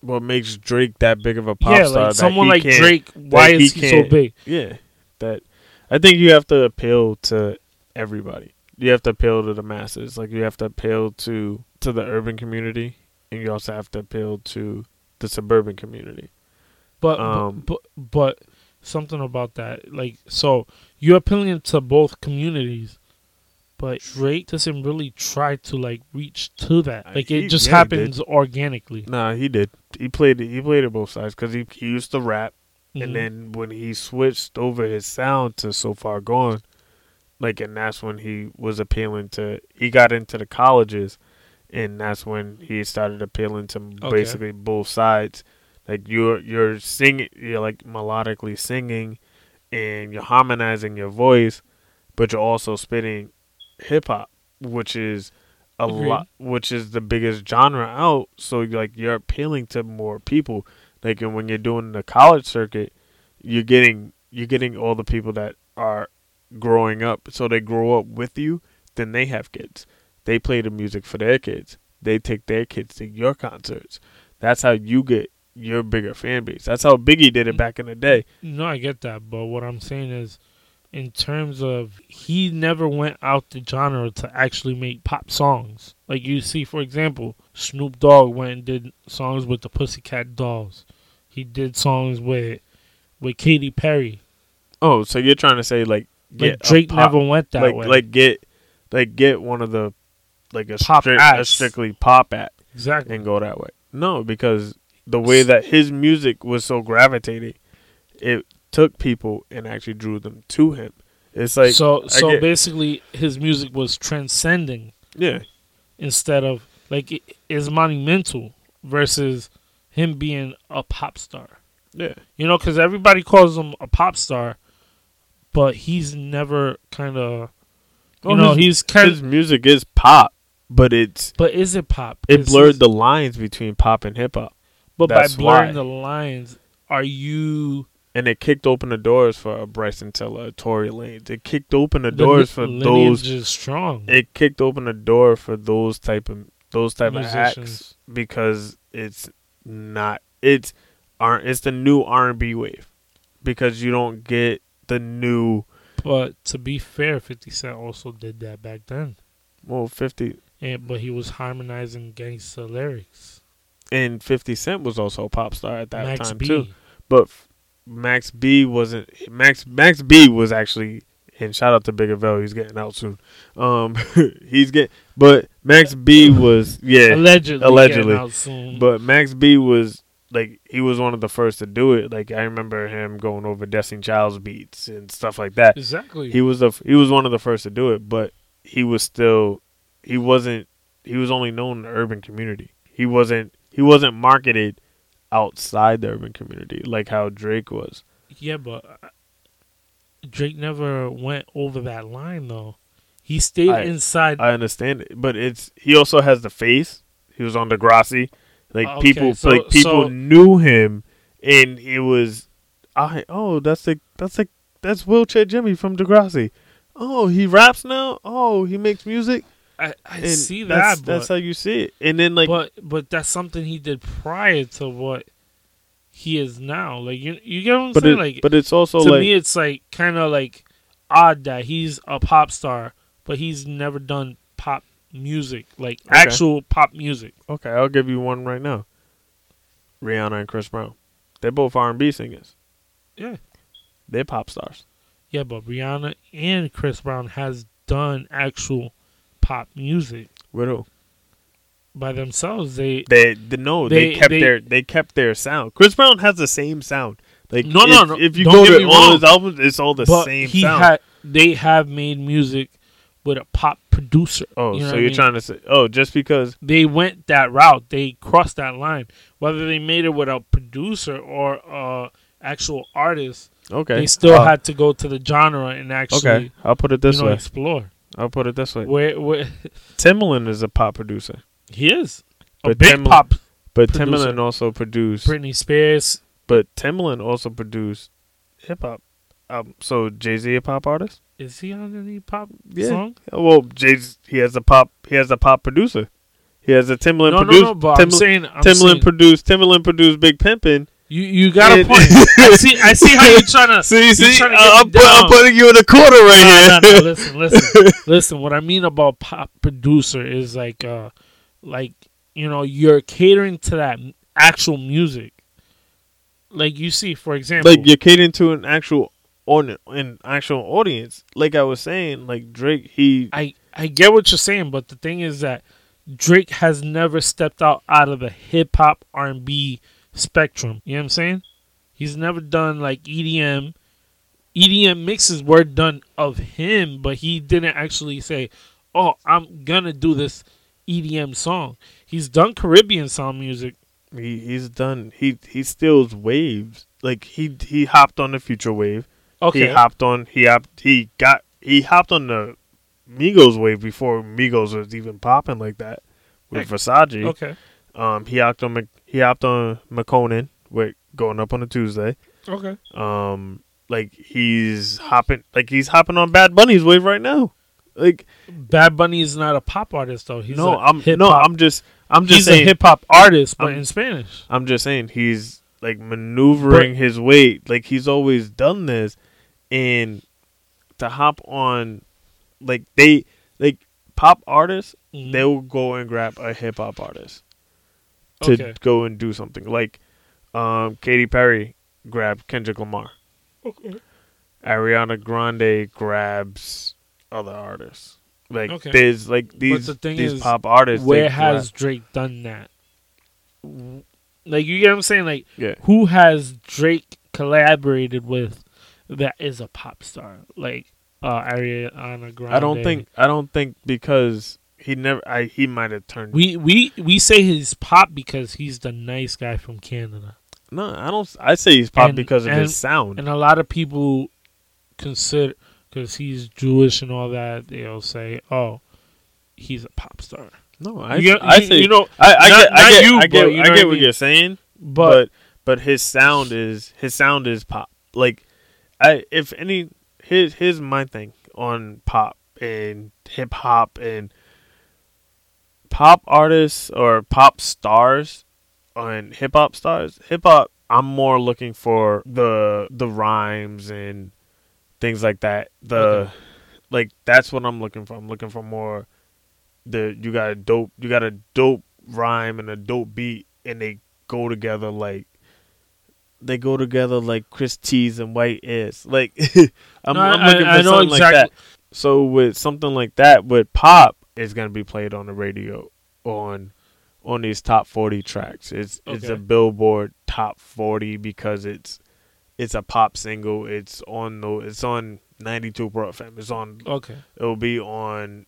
what makes Drake that big of a pop yeah star? like someone like Drake? Why is he so big? Yeah, that I think you have to appeal to everybody. You have to appeal to the masses. Like you have to appeal to to the urban community, and you also have to appeal to the suburban community. But Um, but but something about that. Like, so you're appealing to both communities, but Drake doesn't really try to like reach to that. Like, He- it just yeah, happens organically. Nah, he did. He played it. He played it both sides because he, he used to rap, Mhm. and then when he switched over his sound to "So Far Gone," like, and that's when he was appealing to. He got into the colleges, and that's when he started appealing to Okay. basically both sides. Like you're you're singing, you're like melodically singing, and you're harmonizing your voice, but you're also spitting hip hop, which is a Agreed. lot, which is the biggest genre out. So like you're appealing to more people. Like and when you're doing the college circuit, you're getting you're getting all the people that are growing up. So they grow up with you. Then they have kids. They play the music for their kids. They take their kids to your concerts. That's how you get your bigger fan base. That's how Biggie did it mm. back in the day. No, I get that, but what I'm saying is, in terms of he never went out the genre to actually make pop songs. Like you see, for example, Snoop Dogg went and did songs with the Pussycat Dolls. He did songs with with Katy Perry. Oh, so you're trying to say like get Like Drake pop, never went that like way. like get like get one of the like a, Pop strict, a strictly pop act exactly. and go that way. No, because the way that his music was so gravitating, it took people and actually drew them to him. It's like so so get- basically, his music was transcending yeah, instead of like it is monumental versus him being a pop star. yeah. You know, because everybody calls him a pop star, but he's never kind of. You Oh, know, his- he's kind His music is pop, but it's But is it pop? It blurred the lines between pop and hip hop, But that's by blurring why. the lines, are you and it kicked open the doors for uh, Bryson Tiller, Tory Lanez. It kicked open the the doors for those. is strong? It kicked open the door for those type of those type of acts because it's not it's aren't it's the new R and B wave because you don't get the new But to be fair, Fifty Cent also did that back then, well fifty and but he was harmonizing gangsta lyrics. and Fifty Cent was also a pop star at that Max time B. too. But Max B wasn't Max Max B was actually and shout out to Big Avell, he's getting out soon. Um he's getting but Max B was yeah allegedly, allegedly. out soon. But Max B was like he was one of the first to do it. Like I remember him going over Destiny Child's beats and stuff like that. exactly, He was the he was one of the first to do it, but he was still he wasn't he was only known in the urban community. He wasn't he wasn't marketed outside the urban community like how Drake was. Yeah, but uh, Drake never went over that line though. He stayed I- inside. I understand it, but it's he also has the face. He was on Degrassi. Like Okay, people so- like people so- knew him and it was I oh that's the that's the that's wheelchair Jimmy from Degrassi. Oh, he raps now? Oh, he makes music? I, I And see that's, that, that's but, how you see it. And then like but but that's something he did prior to what he is now. Like you, you get what I'm but saying? it, like but it's also to like me, it's like kind of like odd that he's a pop star, but he's never done pop music, like Okay. actual pop music. okay, I'll give you one right now. Rihanna and Chris Brown. They're both R&B singers. Yeah. They're pop stars. Yeah, but Rihanna and Chris Brown has done actual pop music Widow. by themselves. They They, they no, they, They- kept they- their they kept their sound. Chris Brown has the same sound. Like No, if, no, no, If you go to all wrong. his albums, it's all the but same he sound. had they have made music with a pop producer. oh, you know so you're mean? trying to say? Oh, just because? they went that route. They crossed that line. Whether they made it with a producer or a actual artist, Okay, they still Uh, had to go to the genre and actually Okay, I'll put it this you know, way. explore. I'll put it this way. Where, where Timbaland is a pop producer, he is a But big Tim- pop. but Producer. Timbaland also produced. Britney Spears. But Timbaland also produced hip hop. Um, so Jay Z a pop artist? Is he on any pop Yeah. song? Well, Jay he has a pop. He has a pop producer. He has a Timbaland No, no, produced. no. But I'm Timbaland, saying, I'm Timbaland saying produced. Timbaland produced Big Pimpin'. You you got a point. I see. I see how you're trying to. See, see, trying to uh, I'm, put, I'm putting you in a corner right No, no, here. no, listen, listen, listen. What I mean about pop producer is like, uh, like you know, you're catering to that actual music. like you see, for example, like you're catering to an actual on an actual audience. Like I was saying, like Drake, he I I get what you're saying, but the thing is that Drake has never stepped out out of the hip hop R and B spectrum. You know what I'm saying? He's never done like EDM. EDM mixes were done of him, but he didn't actually say, "Oh, I'm gonna do this EDM song." He's done Caribbean song music. he he's done he he steals waves. Like he he hopped on the future wave. Okay, He hopped on he hopped he got he hopped on the Migos wave before Migos was even popping like that with Versace. okay, Um, he hopped on he hopped on Makonnen with going up on a Tuesday. okay. Um, like he's hopping like he's hopping on Bad Bunny's wave right now. Like Bad Bunny is not a pop artist though. He's no, a I'm hip no. I'm just I'm just he's saying a hip hop artist, but I'm- in Spanish. I'm just saying he's like maneuvering his weight. Like he's always done this, and to hop on, like they like pop artists, Mhm. they'll go and grab a hip hop artist to Okay. go and do something. Like, um, Katy Perry grabbed Kendrick Lamar. Okay. Ariana Grande grabs other artists. Like Okay. there's like these the these is, pop artists. Where has grab- Drake done that? Like you get what I'm saying? Like yeah? who has Drake collaborated with that is a pop star? Like uh Ariana Grande. I don't think I don't think because he never I he might have turned we we we say he's pop because he's the nice guy from Canada. no I don't I say he's pop And- because of and- his sound And a lot of people consider because he's Jewish and all that, they'll say, "Oh, he's a pop star." no I you, I you- say you know, I, I not- get I get you, I get but you know I what get what mean? you're saying but, but but his sound is his sound is pop like I if any his here's my thing on pop and hip hop and pop artists or pop stars and hip hop stars hip hop I'm more looking for the the rhymes and things like that the Okay. like that's what I'm looking for I'm looking for more the you got a dope you got a dope rhyme and a dope beat and they go together like they go together like Chris T's and White is like I'm, No, I'm I- looking for I something like that. So with something like that, with pop, it's gonna be played on the radio on on these top forty tracks. It's it's a Billboard top forty because it's it's a pop single. It's on the it's on ninety two Pro FM. It's on. okay. It'll be on.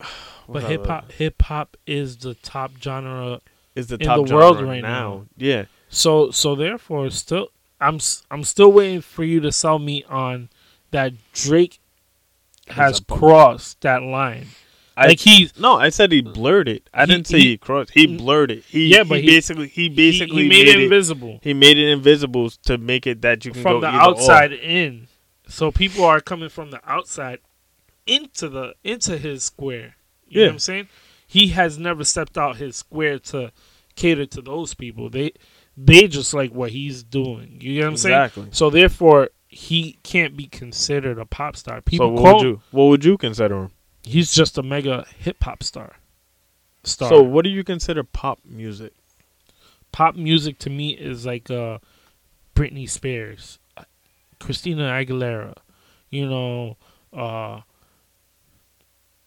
But hip hop hip hop is the top genre. is the in top the genre world right now. now. Yeah, So so therefore still I'm I'm still waiting for you to sell me on that Drake has crossed that line. I- like he's No, I said he blurred it. I He- didn't say he- he, crossed. He blurred it. He Yeah, but he- basically he he- basically he, made, it it. invisible He made it invisible to make it that you can from go the outside Or. in. So people are coming from the outside into the into his square. You know Yeah. what I'm saying? He has never stepped out his square to cater to those people. They they just like what he's doing. You know what I'm saying? Exactly. So therefore, he can't be considered a pop star. People so what call would you what would you consider him? He's just a mega hip hop star. Star. So what do you consider pop music? pop music to me is like uh, Britney Spears, Christina Aguilera, you know, uh,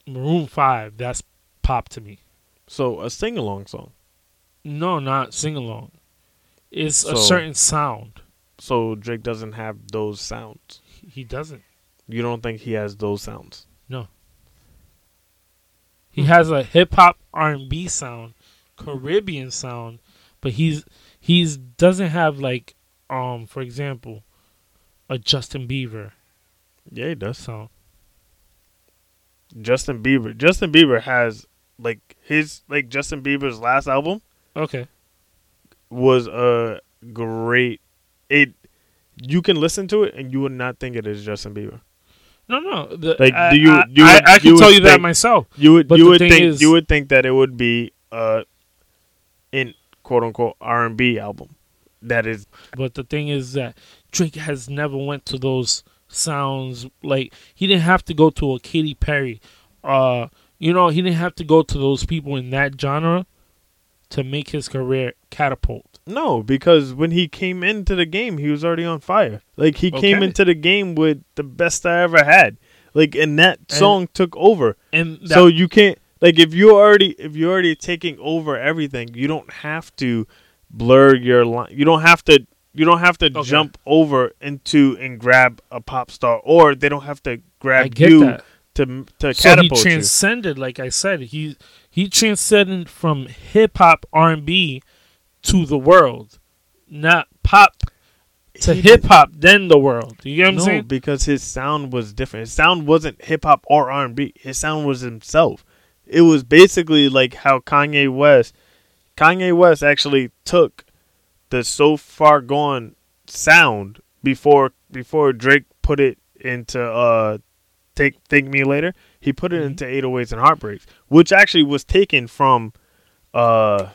Maroon Five. That's pop to me. So a sing along song. No, not sing along. It's a certain sound. So Drake doesn't have those sounds. He doesn't. You don't think he has those sounds? He has a hip hop R and B sound, Caribbean sound, but he's he's doesn't have like um for example, a Justin Bieber Yeah, he does. sound. Justin Bieber. Justin Bieber has like his like Justin Bieber's last album Okay. was a great it you can listen to it and you would not think it is Justin Bieber. No, no. The, Like, I, do you- I, you would- I can you tell you that myself. You would But you would think is- you would think that it would be uh in quote unquote R and B album. That is But the thing is that Drake has never went to those sounds. Like he didn't have to go to a Katy Perry. Uh, you know, he didn't have to go to those people in that genre to make his career catapult. No, because when he came into the game, he was already on fire. Like he came into the game with the best I ever had. Like and that song took over. And that, so you can't like if you already if you're already taking over everything, you don't have to blur your line. You don't have to you don't have to Okay. jump over into and grab a pop star, or they don't have to grab you that. to to So he catapult you. transcended, like I said, he he transcended from hip hop R and B to the world, not pop to hip hop, then the world. You get what I'm no, saying? because his sound was different. His sound wasn't hip hop or R and B. His sound was himself. It was basically like how Kanye West, Kanye West actually took the so far gone sound before before Drake put it into uh take Thank Me Later. He put it Mhm. into 808s and Heartbreaks, which actually was taken from uh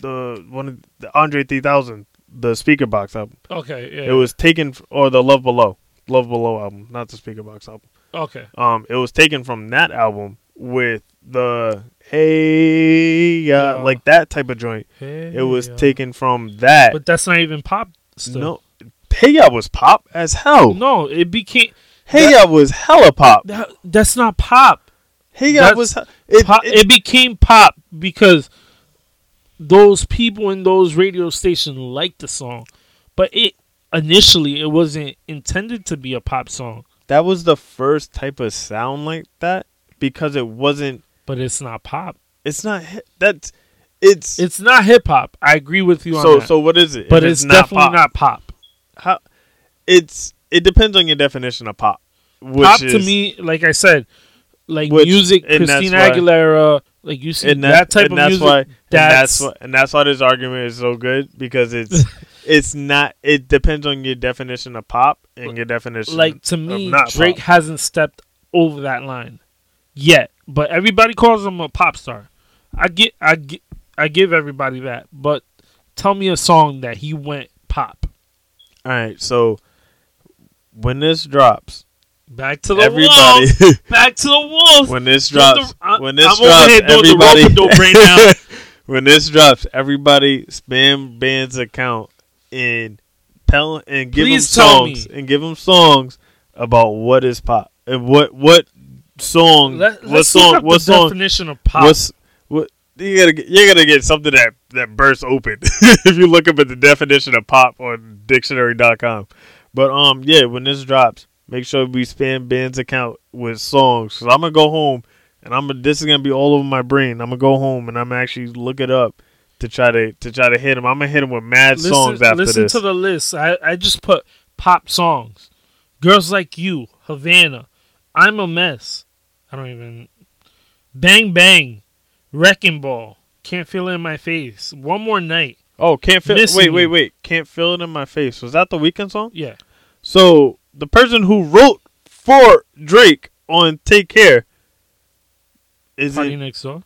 the one of the Andre 3000 the Speakerboxxx album. Okay, yeah. It was taken or the Love Below, Love Below album, not the Speakerboxxx album. okay. Um, it was taken from that album with the Hey Yeah. like that type of joint. Hey, It was yeah. taken from that. but that's not even pop. Still. no, Hey Ya was pop as hell. no, it became Hey Ya was hella pop. that. That's not pop. Hey Ya was it, pop, it- it became pop because those people in those radio stations liked the song, but it initially it wasn't intended to be a pop song. that was the first type of sound like that because it wasn't. But it's not pop. It's not that's. It's, It's not hip hop. I agree with you on so that. so. So what is it? but If it's, definitely not pop. how it's it depends on your definition of pop. Which pop to me, like I said, like Which- music, Christina Aguilera, like you see and that, that, type and of that's music. why and that's, that's why and that's why this argument is so good because it's it's not it depends on your definition of pop and your definition like to me, not Drake pop. hasn't stepped over that line yet. But everybody calls him a pop star. I get, I get, I give everybody that. But tell me a song that he went pop. All right, so when this drops, Back to the everybody wolves. Back to the wolves. when this Doing the- drops I- when this I'm drops everybody right now. when this drops everybody spam band's account and tell and give Please them songs and give them songs about what is pop and what what song Let, what song what song definition of pop. What's what you gotta get, you're gonna get something that that bursts open if you look up at the definition of pop on dictionary.com. But um yeah, when this drops, make sure we spam Ben's account with songs. Cause I'm gonna go home and I'm gonna this is gonna be all over my brain. I'm gonna go home and I'm actually look it up to try to to try to hit him. I'm gonna hit him with mad listen, songs after listen this. to the list. I, I just put pop songs. Girls Like You, Havana, I'm a Mess. I don't even. Bang Bang, Wrecking Ball, Can't Feel It in My Face, One More Night. oh, can't feel Missing wait, wait, wait. Can't feel it in my face. Was that the Weeknd song? Yeah. So the person who wrote for Drake on Take Care is Party it, Next Door.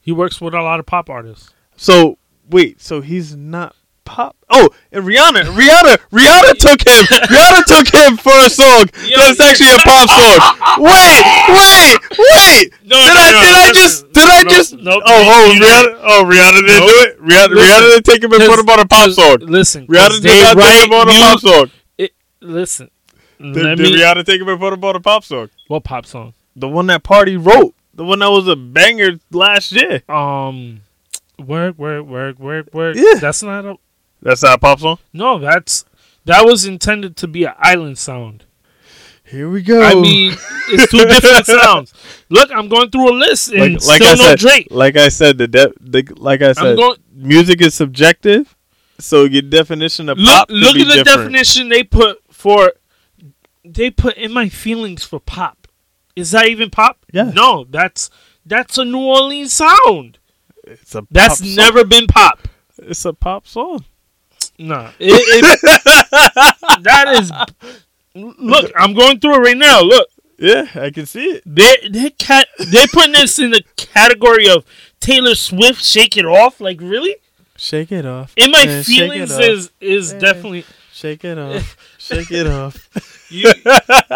He works with a lot of pop artists. so wait, so he's not pop Oh, and Rihanna Rihanna Rihanna took him Rihanna took him for a song Yo, that's actually a pop song. Wait, wait, wait. No, did no, I no, did I just did I no, just nope, Oh, oh Rihanna oh Rihanna didn't do it? Rihanna Listen, Rihanna didn't take him and put him on a pop song. Listen, Rihanna did not take him on a pop song. Listen, Did, did me. Rihanna take him and put him on a pop song? What pop song? The one that Party wrote. The one that was a banger last year. Um, work, work, work, work, work. Yeah. That's not a. That's not a pop song? No, that's that was intended to be an island sound. Here we go. I mean, it's two different sounds. Look, I'm going through a list and like, like still I no said, Drake. like I said, the, de- the like I said, going. music is subjective. So your definition of Look, pop look at the different. definition they put for. They put in my feelings for pop. Is that even pop? Yeah. No, that's that's a New Orleans sound. It's a That's song. never been pop. It's a pop song. Nah, it, it, that is. Look, I'm going through it right now. Look, Yeah, I can see it. they they cat they putting this in the category of Taylor Swift. Shake it off, like really? Shake it off. In my Yeah, feelings is is Yeah. definitely Shake it off. Shake it off. you.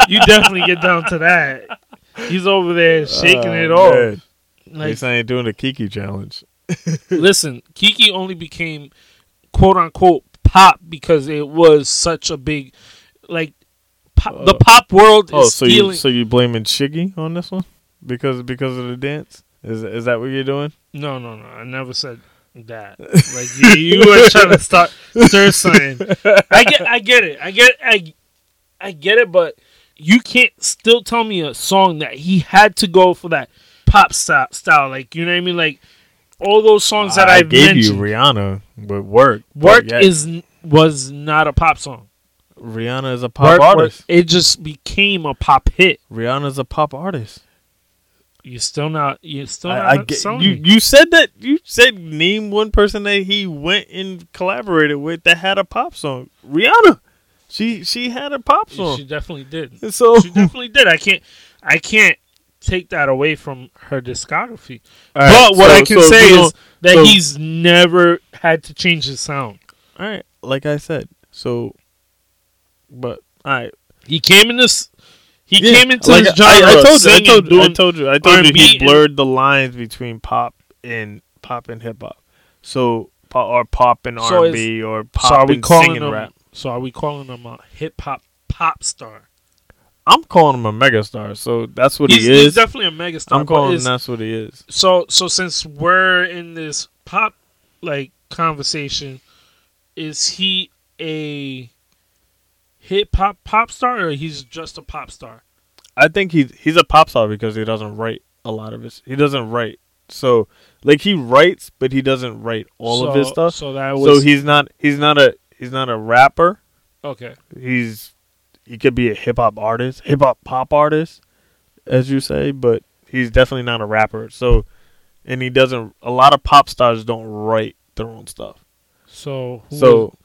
You definitely get down to that. He's over there shaking Oh, it off. man. At Like least I ain't doing the Kiki challenge. listen, Kiki only became quote unquote pop because it was such a big, like, pop, the Uh, pop world Oh, is so you stealing. so you blaming Shiggy on this one because because of the dance? Is is that what you're doing? no, no, no. I never said that. Like you, you were trying to start stir something. I get, I get it. I get, I, I get it. But you can't still tell me a song that he had to go for that pop style. Style, like you know what I mean? Like all those songs that I I've gave mentioned. you Rihanna with work. but Work yet is was not a pop song. Rihanna is a pop Work, Work- artist. it just became a pop hit. Rihanna's a pop artist. You're still not. You're still I, not. I get, you. You said that. You said name one person that he went and collaborated with that had a pop song. Rihanna. She she had a pop song. She definitely did. so She definitely did. I can't. I can't take that away from her discography. Right, but what so- I can so say we is that so- he's never had to change his sound. all right. Like I said, so. But all right. He came in this. He Yeah, came into like, this I- genre. I, told you. I told you. I told you. I told you. He blurred the lines between pop and pop and hip hop. So or pop and R and B or pop so are we and calling singing him? rap. So are we calling him a hip hop pop star? I'm calling him a megastar. So that's what He's, he is. he's definitely a megastar. I'm calling him that's what he is. So so since we're in this pop like conversation, is he a hip hop pop star or he's just a pop star? I think he's he's a pop star because he doesn't write a lot of his. He doesn't write. So like he writes, but he doesn't write all of his stuff. So that So he's not he's not a he's not a rapper. okay. He's he could be a hip hop artist, hip hop pop artist, as you say, but he's definitely not a rapper. So and he doesn't. A lot of pop stars don't write their own stuff. So who So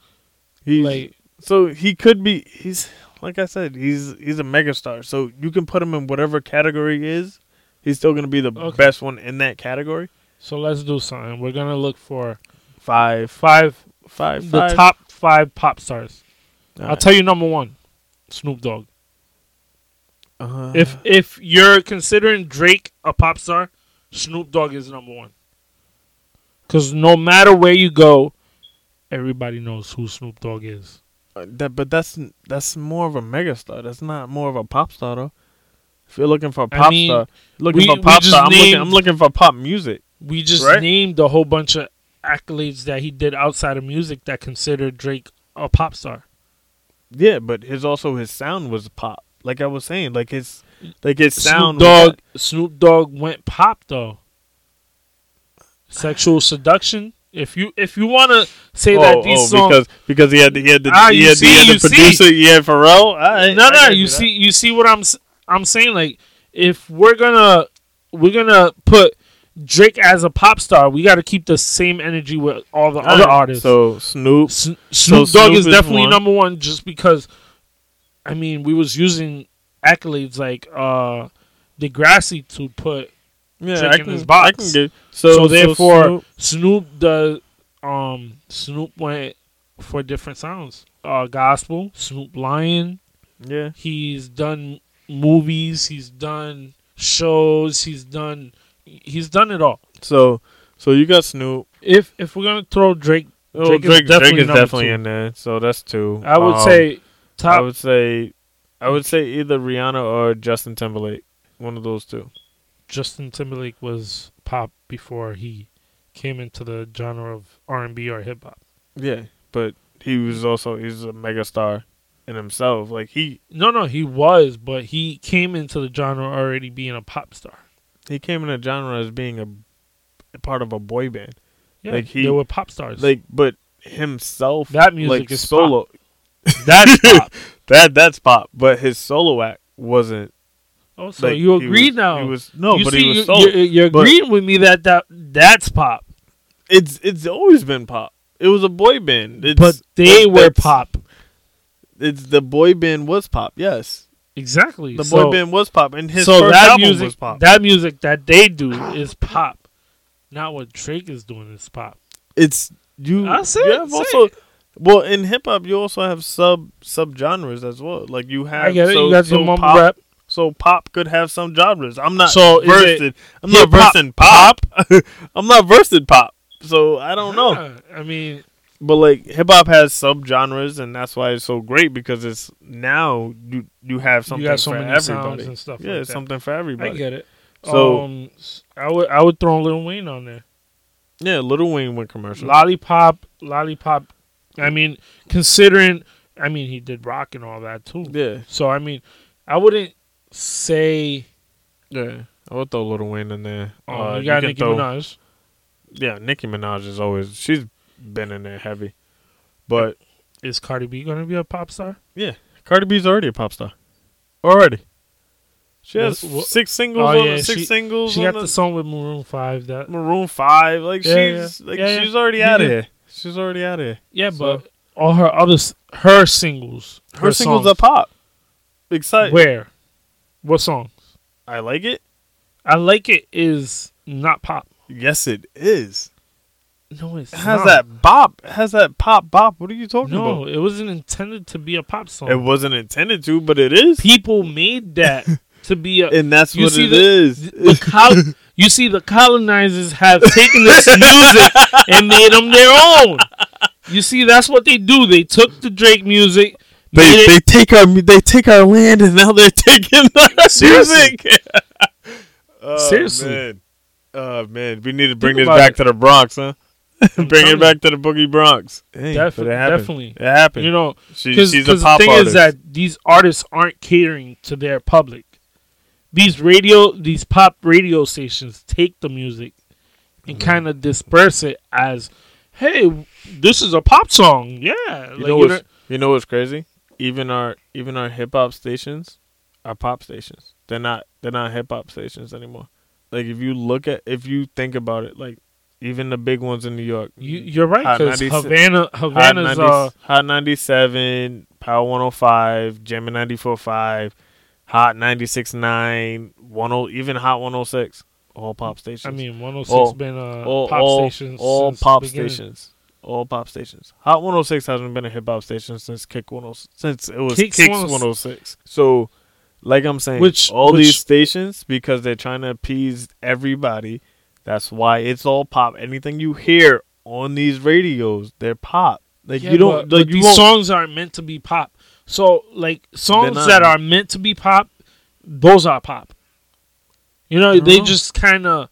he's like so he could be he's like I said, he's he's a megastar. So you can put him in whatever category he is. He's still gonna be the Okay. best one in that category. so let's do something. We're gonna look for Five, five five, the five. top five pop stars. All I'll right. tell you number one, Snoop Dogg. Uh, If if you're considering Drake a pop star, Snoop Dogg is number one. Cause no matter where you go, everybody knows who Snoop Dogg is. uh, that, but that's that's more of a megastar. That's not more of a pop star though. If you're looking for a I pop mean, star, looking we- for pop star, I'm looking, I'm looking for pop music. We just Right. named a whole bunch of accolades that he did outside of music that considered Drake a pop star. Yeah, but his also his sound was pop. Like I was saying, like his like his sound. Snoop was- Dogg Snoop Dogg went pop though. Sexual seduction. If you if you want to say oh, that these oh, songs because because he had the, he had the Ah, he had, see, he had the see. producer he had Pharrell. No, I no. gotta You do that. see, you see what I'm I'm saying. Like, if we're gonna we're gonna put Drake as a pop star, we got to keep the same energy with all the All other right, artists. So Snoop, S- Snoop Dogg Snoop is is definitely one. number one, just because. I mean, we was using accolades like uh Degrassi to put yeah, Drake I in can, his box. Get so, so, therefore Snoop- Snoop does um Snoop went for different sounds. Uh gospel, Snoop Lion, yeah, He's done movies. He's done shows. He's done. He's done it all. so so you got Snoop. If if we're gonna throw Drake, Oh, Drake Drake, is definitely Drake is definitely in there. So that's two. I would Um, say I would say I would say either Rihanna or Justin Timberlake. One of those two. Justin Timberlake was pop before he came into the genre of R and B or hip hop. Yeah, but he was also he's a megastar in himself. Like he No, no, he was, but he came into the genre already being a pop star. He came in a genre as being a, a part of a boy band. Yeah, Like he- they were pop stars. Like, but himself That music like is solo. that's pop. That that's pop, but his solo act wasn't. Oh, so like, you agree was- now? He was no, you but see, he was solo. you're, you're but- agreeing with me that, that that's pop. it's it's always been pop. It was a boy band. It's, but they were pop. It's the boy band was pop. Yes, Exactly. the so, boy band was pop, and his so first that album music, was pop. that music that they do is pop. Not what Drake is doing is pop. it's you. I say you have say also it. well in hip hop you also have sub sub genres as well. Like you have I get it. so, you got so your pop, rap. So pop could have some genres. I'm not So versed it. I'm not versed in pop. I'm not versed in pop. So I don't know. I mean, But like hip hop has subgenres, and that's why it's so great because it's now you you have something you got so for many everybody. sounds and stuff. yeah, like it's that. something for everybody. I get it. So- um, s- I would I would throw Lil Wayne on there. Yeah, Little Wayne went commercial. Lollipop, Lollipop. I mean, considering, I mean, he did rock and all that too. Yeah, So I mean, I wouldn't say. yeah. I would throw Little Wayne in there. Oh, Uh, you got can Nicki throw- Minaj. Yeah, Nicki Minaj is always she's been in there heavy, but Is Cardi B gonna be a pop star? Yeah, Cardi B's already a pop star. Already. She has six singles Oh, on yeah, six she- singles She got the song with Maroon Five. That Maroon Five. Like Yeah, she's yeah. like Yeah, she's already out of here. She's already out of here. yeah, So- but all her other her singles, Her, singles songs, are pop. Excited. Where? What songs? I like it. I like it is not pop. Yes, it is. No, it's It has not. that bop. It has that pop bop. What are you talking No, about? No, it wasn't intended to be a pop song. It wasn't intended to, but it is. People made that to be a. And that's what it the- is. the col- you see, the colonizers have taken this music and made them their own. You see, that's what they do. They took the Drake music. They it- they take our they take our land and now they're taking our Seriously. music. oh, Seriously. man. Oh man, we need to bring Think this back it. to the Bronx, huh? bring it back to the boogie Bronx. Hey, Defi- but it definitely. It happened. you know, she, because she's a the thing artist. is that these artists aren't catering to their public. These radio, these pop radio stations take the music and Mhm. kind of disperse it as, "Hey, this is a pop song." Yeah, like, you know what's you know what's crazy? Even our even our hip hop stations are pop stations. They're not they're not hip hop stations anymore. Like if you look at if you think about it, like even the big ones in New York, You, you're right because 96 Havana, Hot, Havana's 90, uh, Hot 97, Power 105, Gemma 94.5, Hot 96.9, 10, even Hot 106, all pop stations. I mean, 106 all- been a all, pop all, station. all pop stations. All pop stations. Hot 106 hasn't been a hip hop station since Kick 106, since it was Kicks Kicks 106. 106. So, like I'm saying, Which- all which- these stations because they're trying to appease everybody. That's why it's all pop. Anything you hear on these radios, they're pop. Like Yeah, you don't but, like but you these songs aren't meant to be pop. So like songs that are meant to be pop, those are pop. You know, they Oh. just kind of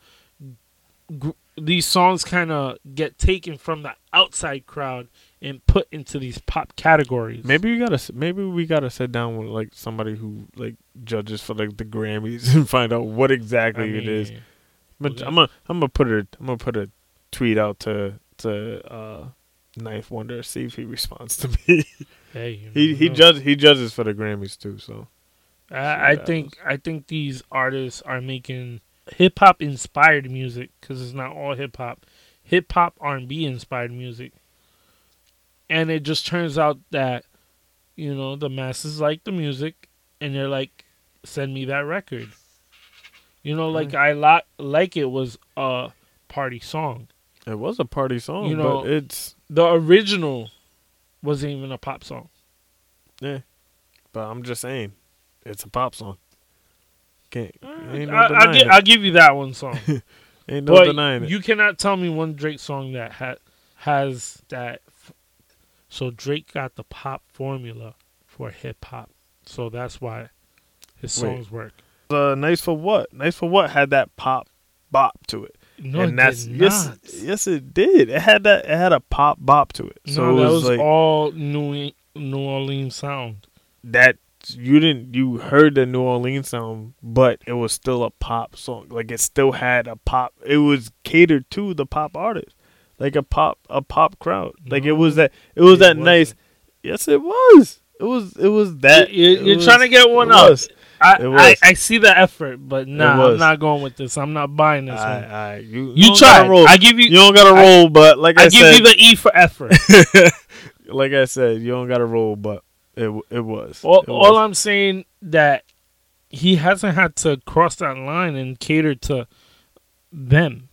gr- these songs kind of get taken from the outside crowd and put into these pop categories. Maybe we gotta maybe we gotta sit down with like somebody who like judges for like the Grammys and find out what I exactly it is. But Okay. I'm gonna I'm gonna put a I'm gonna put a tweet out to to uh 9th Wonder see if he responds to me. Hey, he he know. judges he judges for the Grammys too. So I, I think I think these artists are making hip hop inspired music because it's not all hip hop, hip hop R and B inspired music, and it just turns out that you know the masses like the music and they're like, send me that record. You know, like mm-hmm. I like like it was a party song. it was a party song. You know- but it's The original wasn't even a pop song. Yeah, but I'm just saying it's a pop song. Can't mm, ain't no I, denying gi- give you that one song. ain't no but denying it. you cannot tell me one Drake song that ha- has that. F- so Drake got the pop formula for hip hop, so that's why his Wait. songs work. Uh, nice for what? Nice for what had that pop bop to it. No, and it that's did yes, not. yes, it did. It had that. It had a pop bop to it. So no, it that was, was like all New New Orleans sound. that. You didn't. You heard the New Orleans sound, but it was still a pop song. Like it still had a pop. It was catered to the pop artist, like a pop a pop crowd. Like it was that. It was it that nice. wasn't. Yes, it was. It was. It was that. You- it was- trying to get one it up. was. I, I I see the effort, but nah. I'm not going with this. I'm not buying this I, one. I, you You gotta roll. I give you. you don't gotta I- roll, but like I, said I give said, you the E for effort. like I said, you don't gotta roll, but it it was. All, It all. I'm saying that he hasn't had to cross that line and cater to them.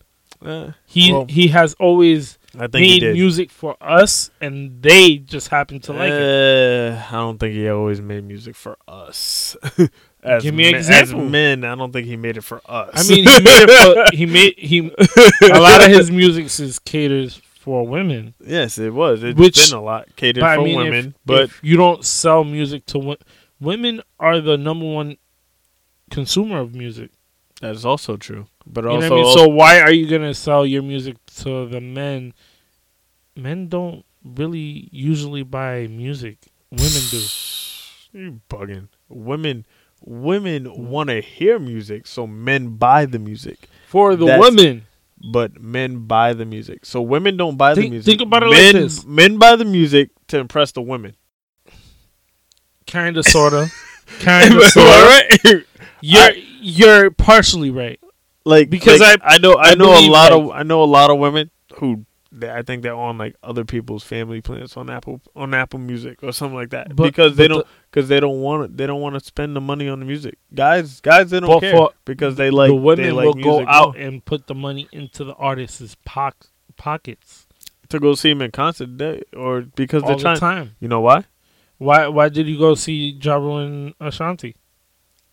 Eh, He Well, he has always I think made music for us, and they just happen to like it. Eh, I don't think he always made music for us. As Give me an men, example. As men, I don't think he made it for us. I mean, he made it for he made he a lot of his music is catered for women. yes, it was. It's Which- been a lot catered But I for mean, if- women, but if you don't sell music to women, women are the number one consumer of music. that is also true. But You know also, what I mean? So why are you gonna sell your music to the men? Men don't really usually buy music. Women do. you bugging. Women, women want to hear music, so men buy the music. For the That's- women, But men buy the music, so women don't buy the music. think about it like men, this. Men buy the music to impress the women. kind of, sorta, kind of, sorta. right? You're you're partially right. like Because like, I- I know I, I know a lot like- of I know a lot of women who I think they're on like other people's family plans on Apple on Apple Music or something like that But- because they don't because they don't want they don't want to spend the money on the music. Guys, guys, they don't care because they like the women they like will go out more. and put the money into the artist's poc- pockets to go see him in concert or because all they're the trying. time. You know why? Why why did you go see Ja Rule and Ashanti?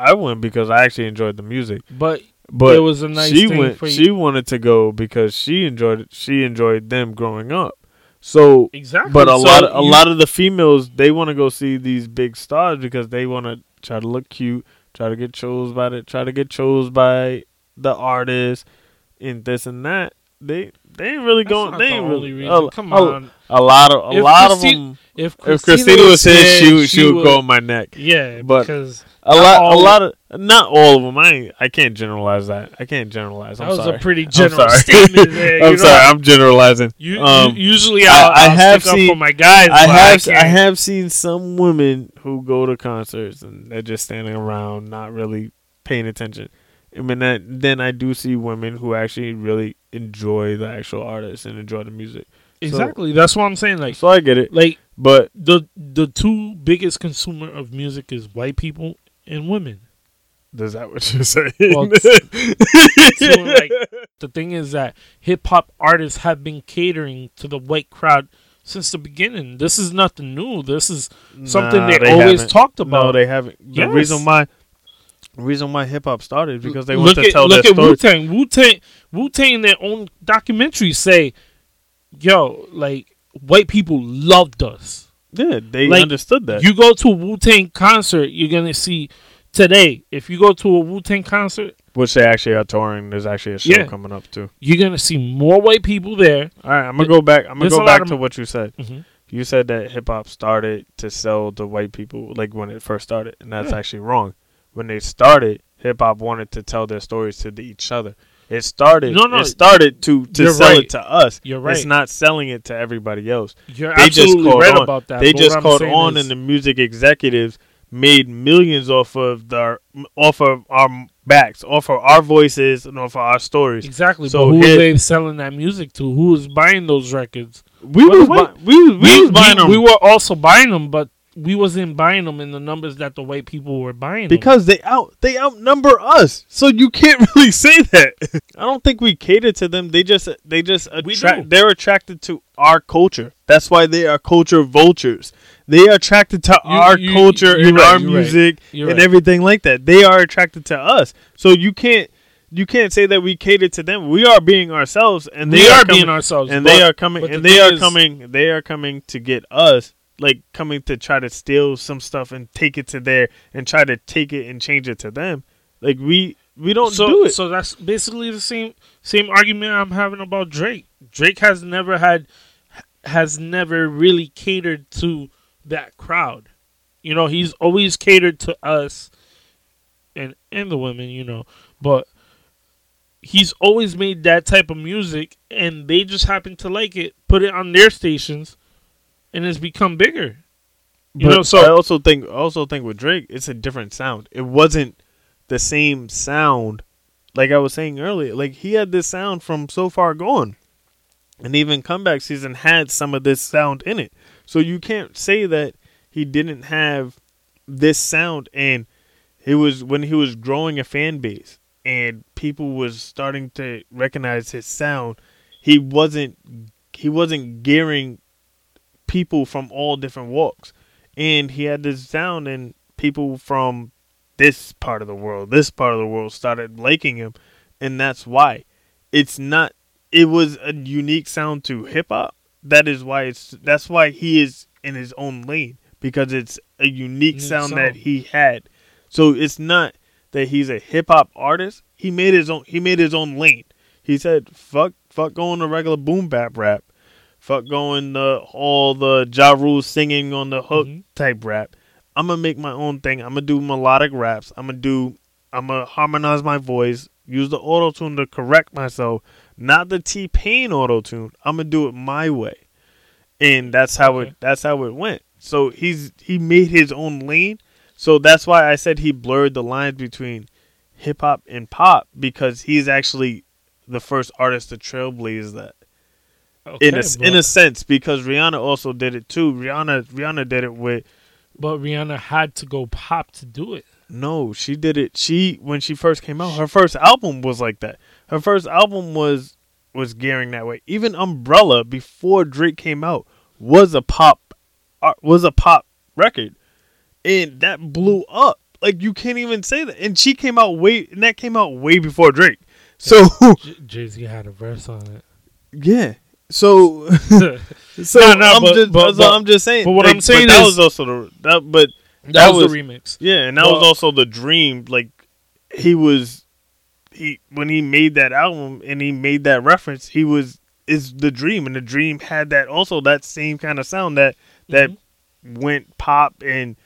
I went because I actually enjoyed the music, But, but it was a nice she thing went. She wanted to go because she enjoyed it. She enjoyed them growing up. So Exactly. But a So lot, of, a you- lot of the females, they want to go see these big stars because they want to try to look cute, try to get chose by the, try to get chose by the artist, and this and that. They they ain't really going. They ain't only really. reason. A, Come a, on. a lot of a If lot Christi- of them. If If Christina was here, she would- she would go on my neck. Yeah, But- because A lot, a lot of not all of them. I I can't generalize that. I can't generalize. I'm was sorry. a pretty I'm general sorry. statement there. I'm sorry. I'm generalizing. You, Um, usually I- I'll, I I'll have seen- up for my guys. I have I, can't. have seen some women who go to concerts and they're just standing around, not really paying attention. I mean, that, then I do see women who actually really enjoy the actual artist and enjoy the music. exactly. That's what I'm saying. Like, So I get it, like but the the two biggest consumer of music is white people and women. is that what you're saying? Well, So, like, the thing is that hip hop artists have been catering to the white crowd since the beginning. This is nothing new. This is something Nah, they, they always haven't. talked No, they haven't. The Yes. reason why, reason why hip hop started because they look want to at, tell look their at. Wu Tang. Wu Tang. Wu Tang. Their own documentaries say, "Yo, like white people loved us." Yeah, they Like, understood that. You go to a Wu Tang concert, you're gonna see today. If you go to a Wu Tang concert, Which they actually are touring. There's actually a show Yeah. coming up too. you're gonna see more white people there. All right, I'm gonna go back. I'm gonna go back to what you said. Mhm. You said that hip hop started to sell to white people, like when it first started, and that's Yeah. actually wrong. When they started, hip hop wanted to tell their stories to the, each other. It started. No, no, it started to to sell right. it to us. You're right. It's not selling it to everybody else. You're They just absolutely caught right on. about that. they just caught on, is- and the music executives made millions off of the off of our backs, off of our voices, and off of our stories. exactly. So but who are they selling that music to? Who is buying those records? We was buy- we, was- we was buying them we were also buying them, but we wasn't buying them in the numbers that the white people were buying them. because they out they outnumber us. So you can't really say that. I don't think we cater to them. They just they just attract. They're attracted to our culture. That's why they are culture vultures. They are attracted to You- our you- culture and right, our you're right. music and right. everything like that. They are attracted to us. So you can't you can't say that we cater to them. We are being ourselves, and they are coming, being ourselves, and they are coming, and the they are is- coming. They are coming to get us, like coming to try to steal some stuff and take it to there, and try to take it and change it to them. Like we we don't so, do it. So that's basically the same same argument I'm having about Drake. Drake has never had has never really catered to that crowd. You know, he's always catered to us and and the women, you know, but he's always made that type of music and they just happen to like it, put it on their stations and it's become bigger. You but know, so I also think I also think with Drake, it's a different sound. It wasn't the same sound. Like I was saying earlier, like he had this sound from so far gone. And even comeback season had some of this sound in it. So you can't say that he didn't have this sound and it was when he was growing a fan base and people was starting to recognize his sound, he wasn't he wasn't gearing people from all different walks. And he had this sound and people from this part of the world, this part of the world started liking him, and that's why. It's not. It was a unique sound to hip hop. That is why it's. That's why he is in his own lane because it's a unique Unique sound, sound. that he had. So it's not that he's a hip hop artist. He made his own. He made his own lane. He said, "Fuck, fuck, going to regular boom bap rap. Fuck, going the all the Ja Rule singing on the hook Mhm. type rap. I'm gonna make my own thing. I'm gonna do melodic raps. I'm gonna do. I'm gonna harmonize my voice. Use the auto tune to correct myself, not the T Pain auto tune. I'm gonna do it my way, and that's how it. That's how it went. So he's he made his own lane. So that's why I said he blurred the lines between hip hop and pop because he's actually the first artist to trailblaze that in a Okay, in a sense because Rihanna also did it too. Rihanna Rihanna did it with But Rihanna had to go pop to do it. no, she did it. She when she first came out, her first album was like that. Her first album was was gearing that way. Even Umbrella before Drake came out was a pop uh, was a pop record, and that blew up. Like you can't even say that. And she came out way and that came out way before Drake. So Jay Z had a verse on it. yeah. So so No, no, I'm but- just but- but- I'm just saying. but what I'm saying that is- was also the that but That was, was- the remix. Yeah, and that Well- was also The-Dream. Like he was, he when he made that album and he made that reference, he was is The-Dream, and The-Dream had that also that same kind of sound that that Mhm. went pop and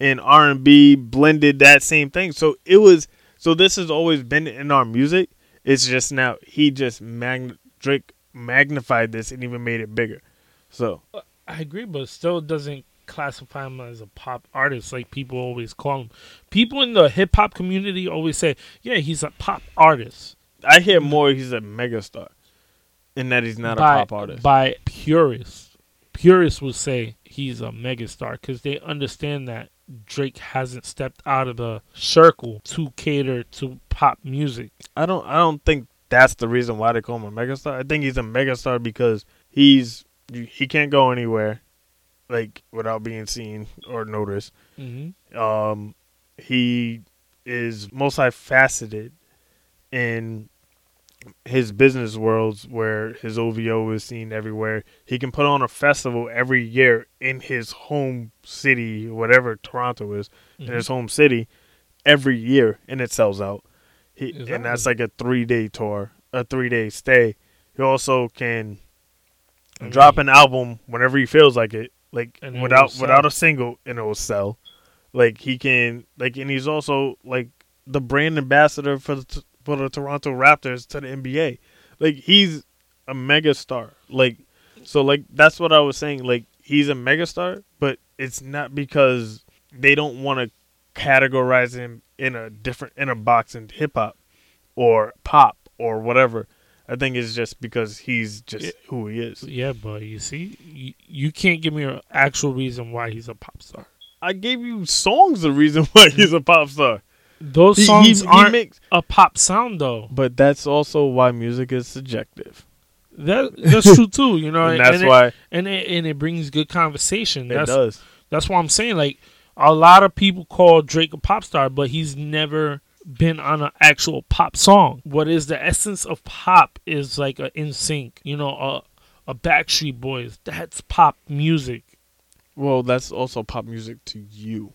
and R and B blended that same thing. So it was so this has always been in our music. It's just now he just mag Drake magnified this and even made it bigger. So I agree, but still doesn't classify him as a pop artist like people always call him. People in the hip hop community always say, "Yeah, he's a pop artist." I hear more he's a megastar, and that he's not by, a pop artist. By purists, purists would say he's a megastar because they understand that Drake hasn't stepped out of the circle to cater to pop music. I don't I don't think that's the reason why they call him a megastar. I think he's a megastar because he's he can't go anywhere like without being seen or noticed. Mm-hmm. Um he is multifaceted in his business worlds where his OVO is seen everywhere. He can put on a festival every year in his home city, whatever Toronto is, in Mm-hmm. his home city every year and it sells out. He. And that's like a three day tour, a three day stay. He also can I mean, drop an album whenever he feels like it, like without without a single, and it will sell. Like he can, like, and he's also like the brand ambassador for the for the Toronto Raptors to the NBA. Like he's a mega star. Like so, like that's what I was saying. Like he's a mega star, but it's not because they don't want to categorize him in a different in a box in hip hop or pop or whatever. I think it's just because he's just Yeah. who he is. Yeah, but you see, you, you can't give me an actual reason why he's a pop star. I gave you songs the reason why he's a pop star. Those songs he- he aren't makes- a pop sound though. but that's also why music is subjective, That that's true too. You know, and that's it, why and it and it brings good conversation. it That's does. that's what I'm saying. Like a lot of people call Drake a pop star, but he's never been on an actual pop song. What is the essence of pop is like a NSYNC, you know, a a Backstreet Boys. That's pop music. Well, that's also pop music to you.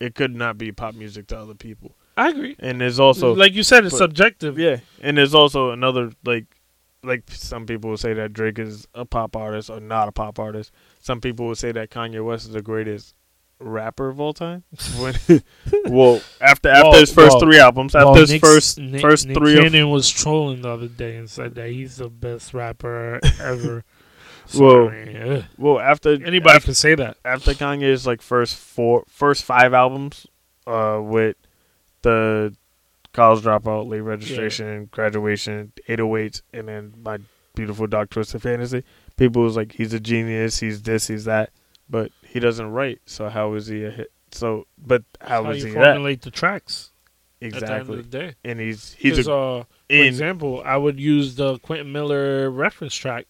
It could not be pop music to other people. I agree. And there's also like you said, it's but- subjective. yeah, and there's also another like like some people will say that Drake is a pop artist or not a pop artist. Some people will say that Kanye West is the greatest rapper of all time. When, well, after after Well, his first well, three albums, after Well, his Nick's- first Nick, first Nick three, Cannon was trolling the other day and said that he's the best rapper ever. Sorry. Ugh. well after Anybody after, can say that. after Kanye's like first four first five albums, uh, with the college dropout, late registration, graduation, 808s, and then my beautiful dark twisted fantasy. People was like, he's a genius, he's this, he's that, but he doesn't write. So how is he a hit? So, but how How is you he that? formulate the tracks at the end Exactly. of the day. And he's he's a, uh, for in example, I would use the Quentin Miller reference track.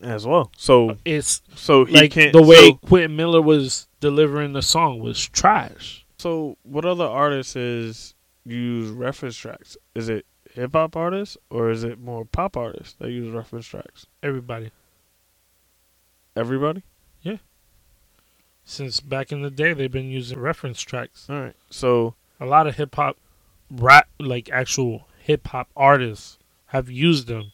as well. So It's so he like can't the way So, Quentin Miller was delivering the song was trash. so what other artists is use reference tracks? Is it hip hop artists or is it more pop artists that use reference tracks? Everybody. Everybody. Since back in the day, they've been using reference tracks. All right. So A lot of hip hop, rap, like actual hip hop artists have used them.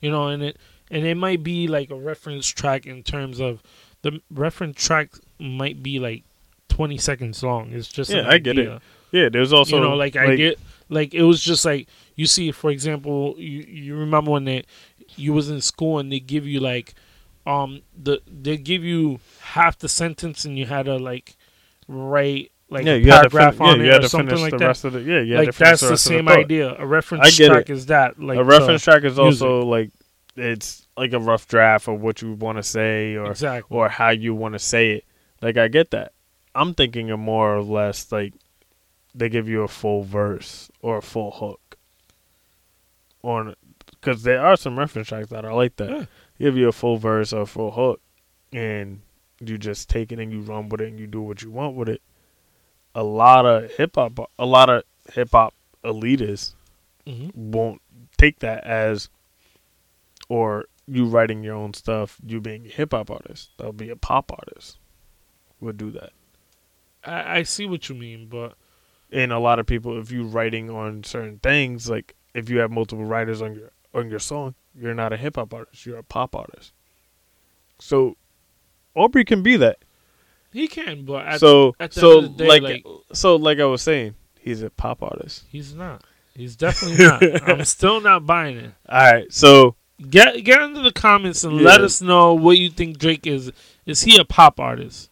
You know, and it and it might be like a reference track in terms of the reference track might be like twenty seconds long. It's just Yeah, I get it. yeah, there's also you know, like, I get like it was just like you see, for example, you you remember when they you was in school and they give you like um the they give you half the sentence and you had to like write like yeah, a you had to paragraph fin- on yeah, it or something like the that. rest of the yeah, you had to like that's the the same thought. idea. A reference track it. is that like a reference track is music. also like it's like a rough draft of what you want to say uh, or exactly. or how you want to say it. Like I get that. I'm thinking of more or less like they give you a full verse or a full hook, or because there are some reference tracks that are like that. Yeah. Give you a full verse or a full hook, and you just take it and you run with it and you do what you want with it. A lot of hip hop, a lot of hip hop elitists Mhm. won't take that as or you writing your own stuff, you being a hip hop artist. That'll be a pop artist would do that. I, I see what you mean, but And a lot of people if you writing on certain things, like if you have multiple writers on your on your song, you're not a hip hop artist, you're a pop artist. So Aubrey can be that. he can. But at, so at the so end of the day, like, like- so like I was saying, he's a pop artist. he's not. He's definitely not. I'm still not buying it. All right. So Get get into the comments and Yeah. let us know what you think Drake is. Is he a pop artist?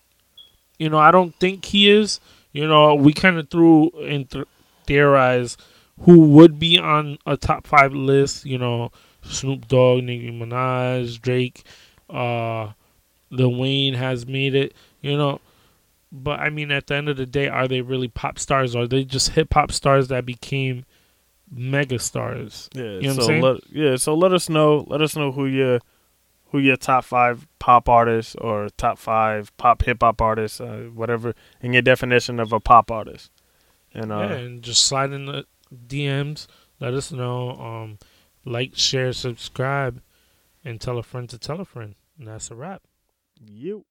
You know, I don't think he is. You know, we kind of threw and th- theorized who would be on a top five list. You know, Snoop Dogg, Nicki Minaj, Drake, uh, Lil Wayne has made it. You know, but I mean, at the end of the day, are they really pop stars? Or are they just hip hop stars that became mega stars? Yeah, You know what I'm so saying? let yeah, so let us know. Let us know who your who your top five pop artists or top five pop hip hop artists, uh, whatever, in your definition of a pop artist. And uh, yeah, and just slide in the DMs. Let us know. Um, like, share, subscribe, and tell a friend to tell a friend. And that's a wrap. you.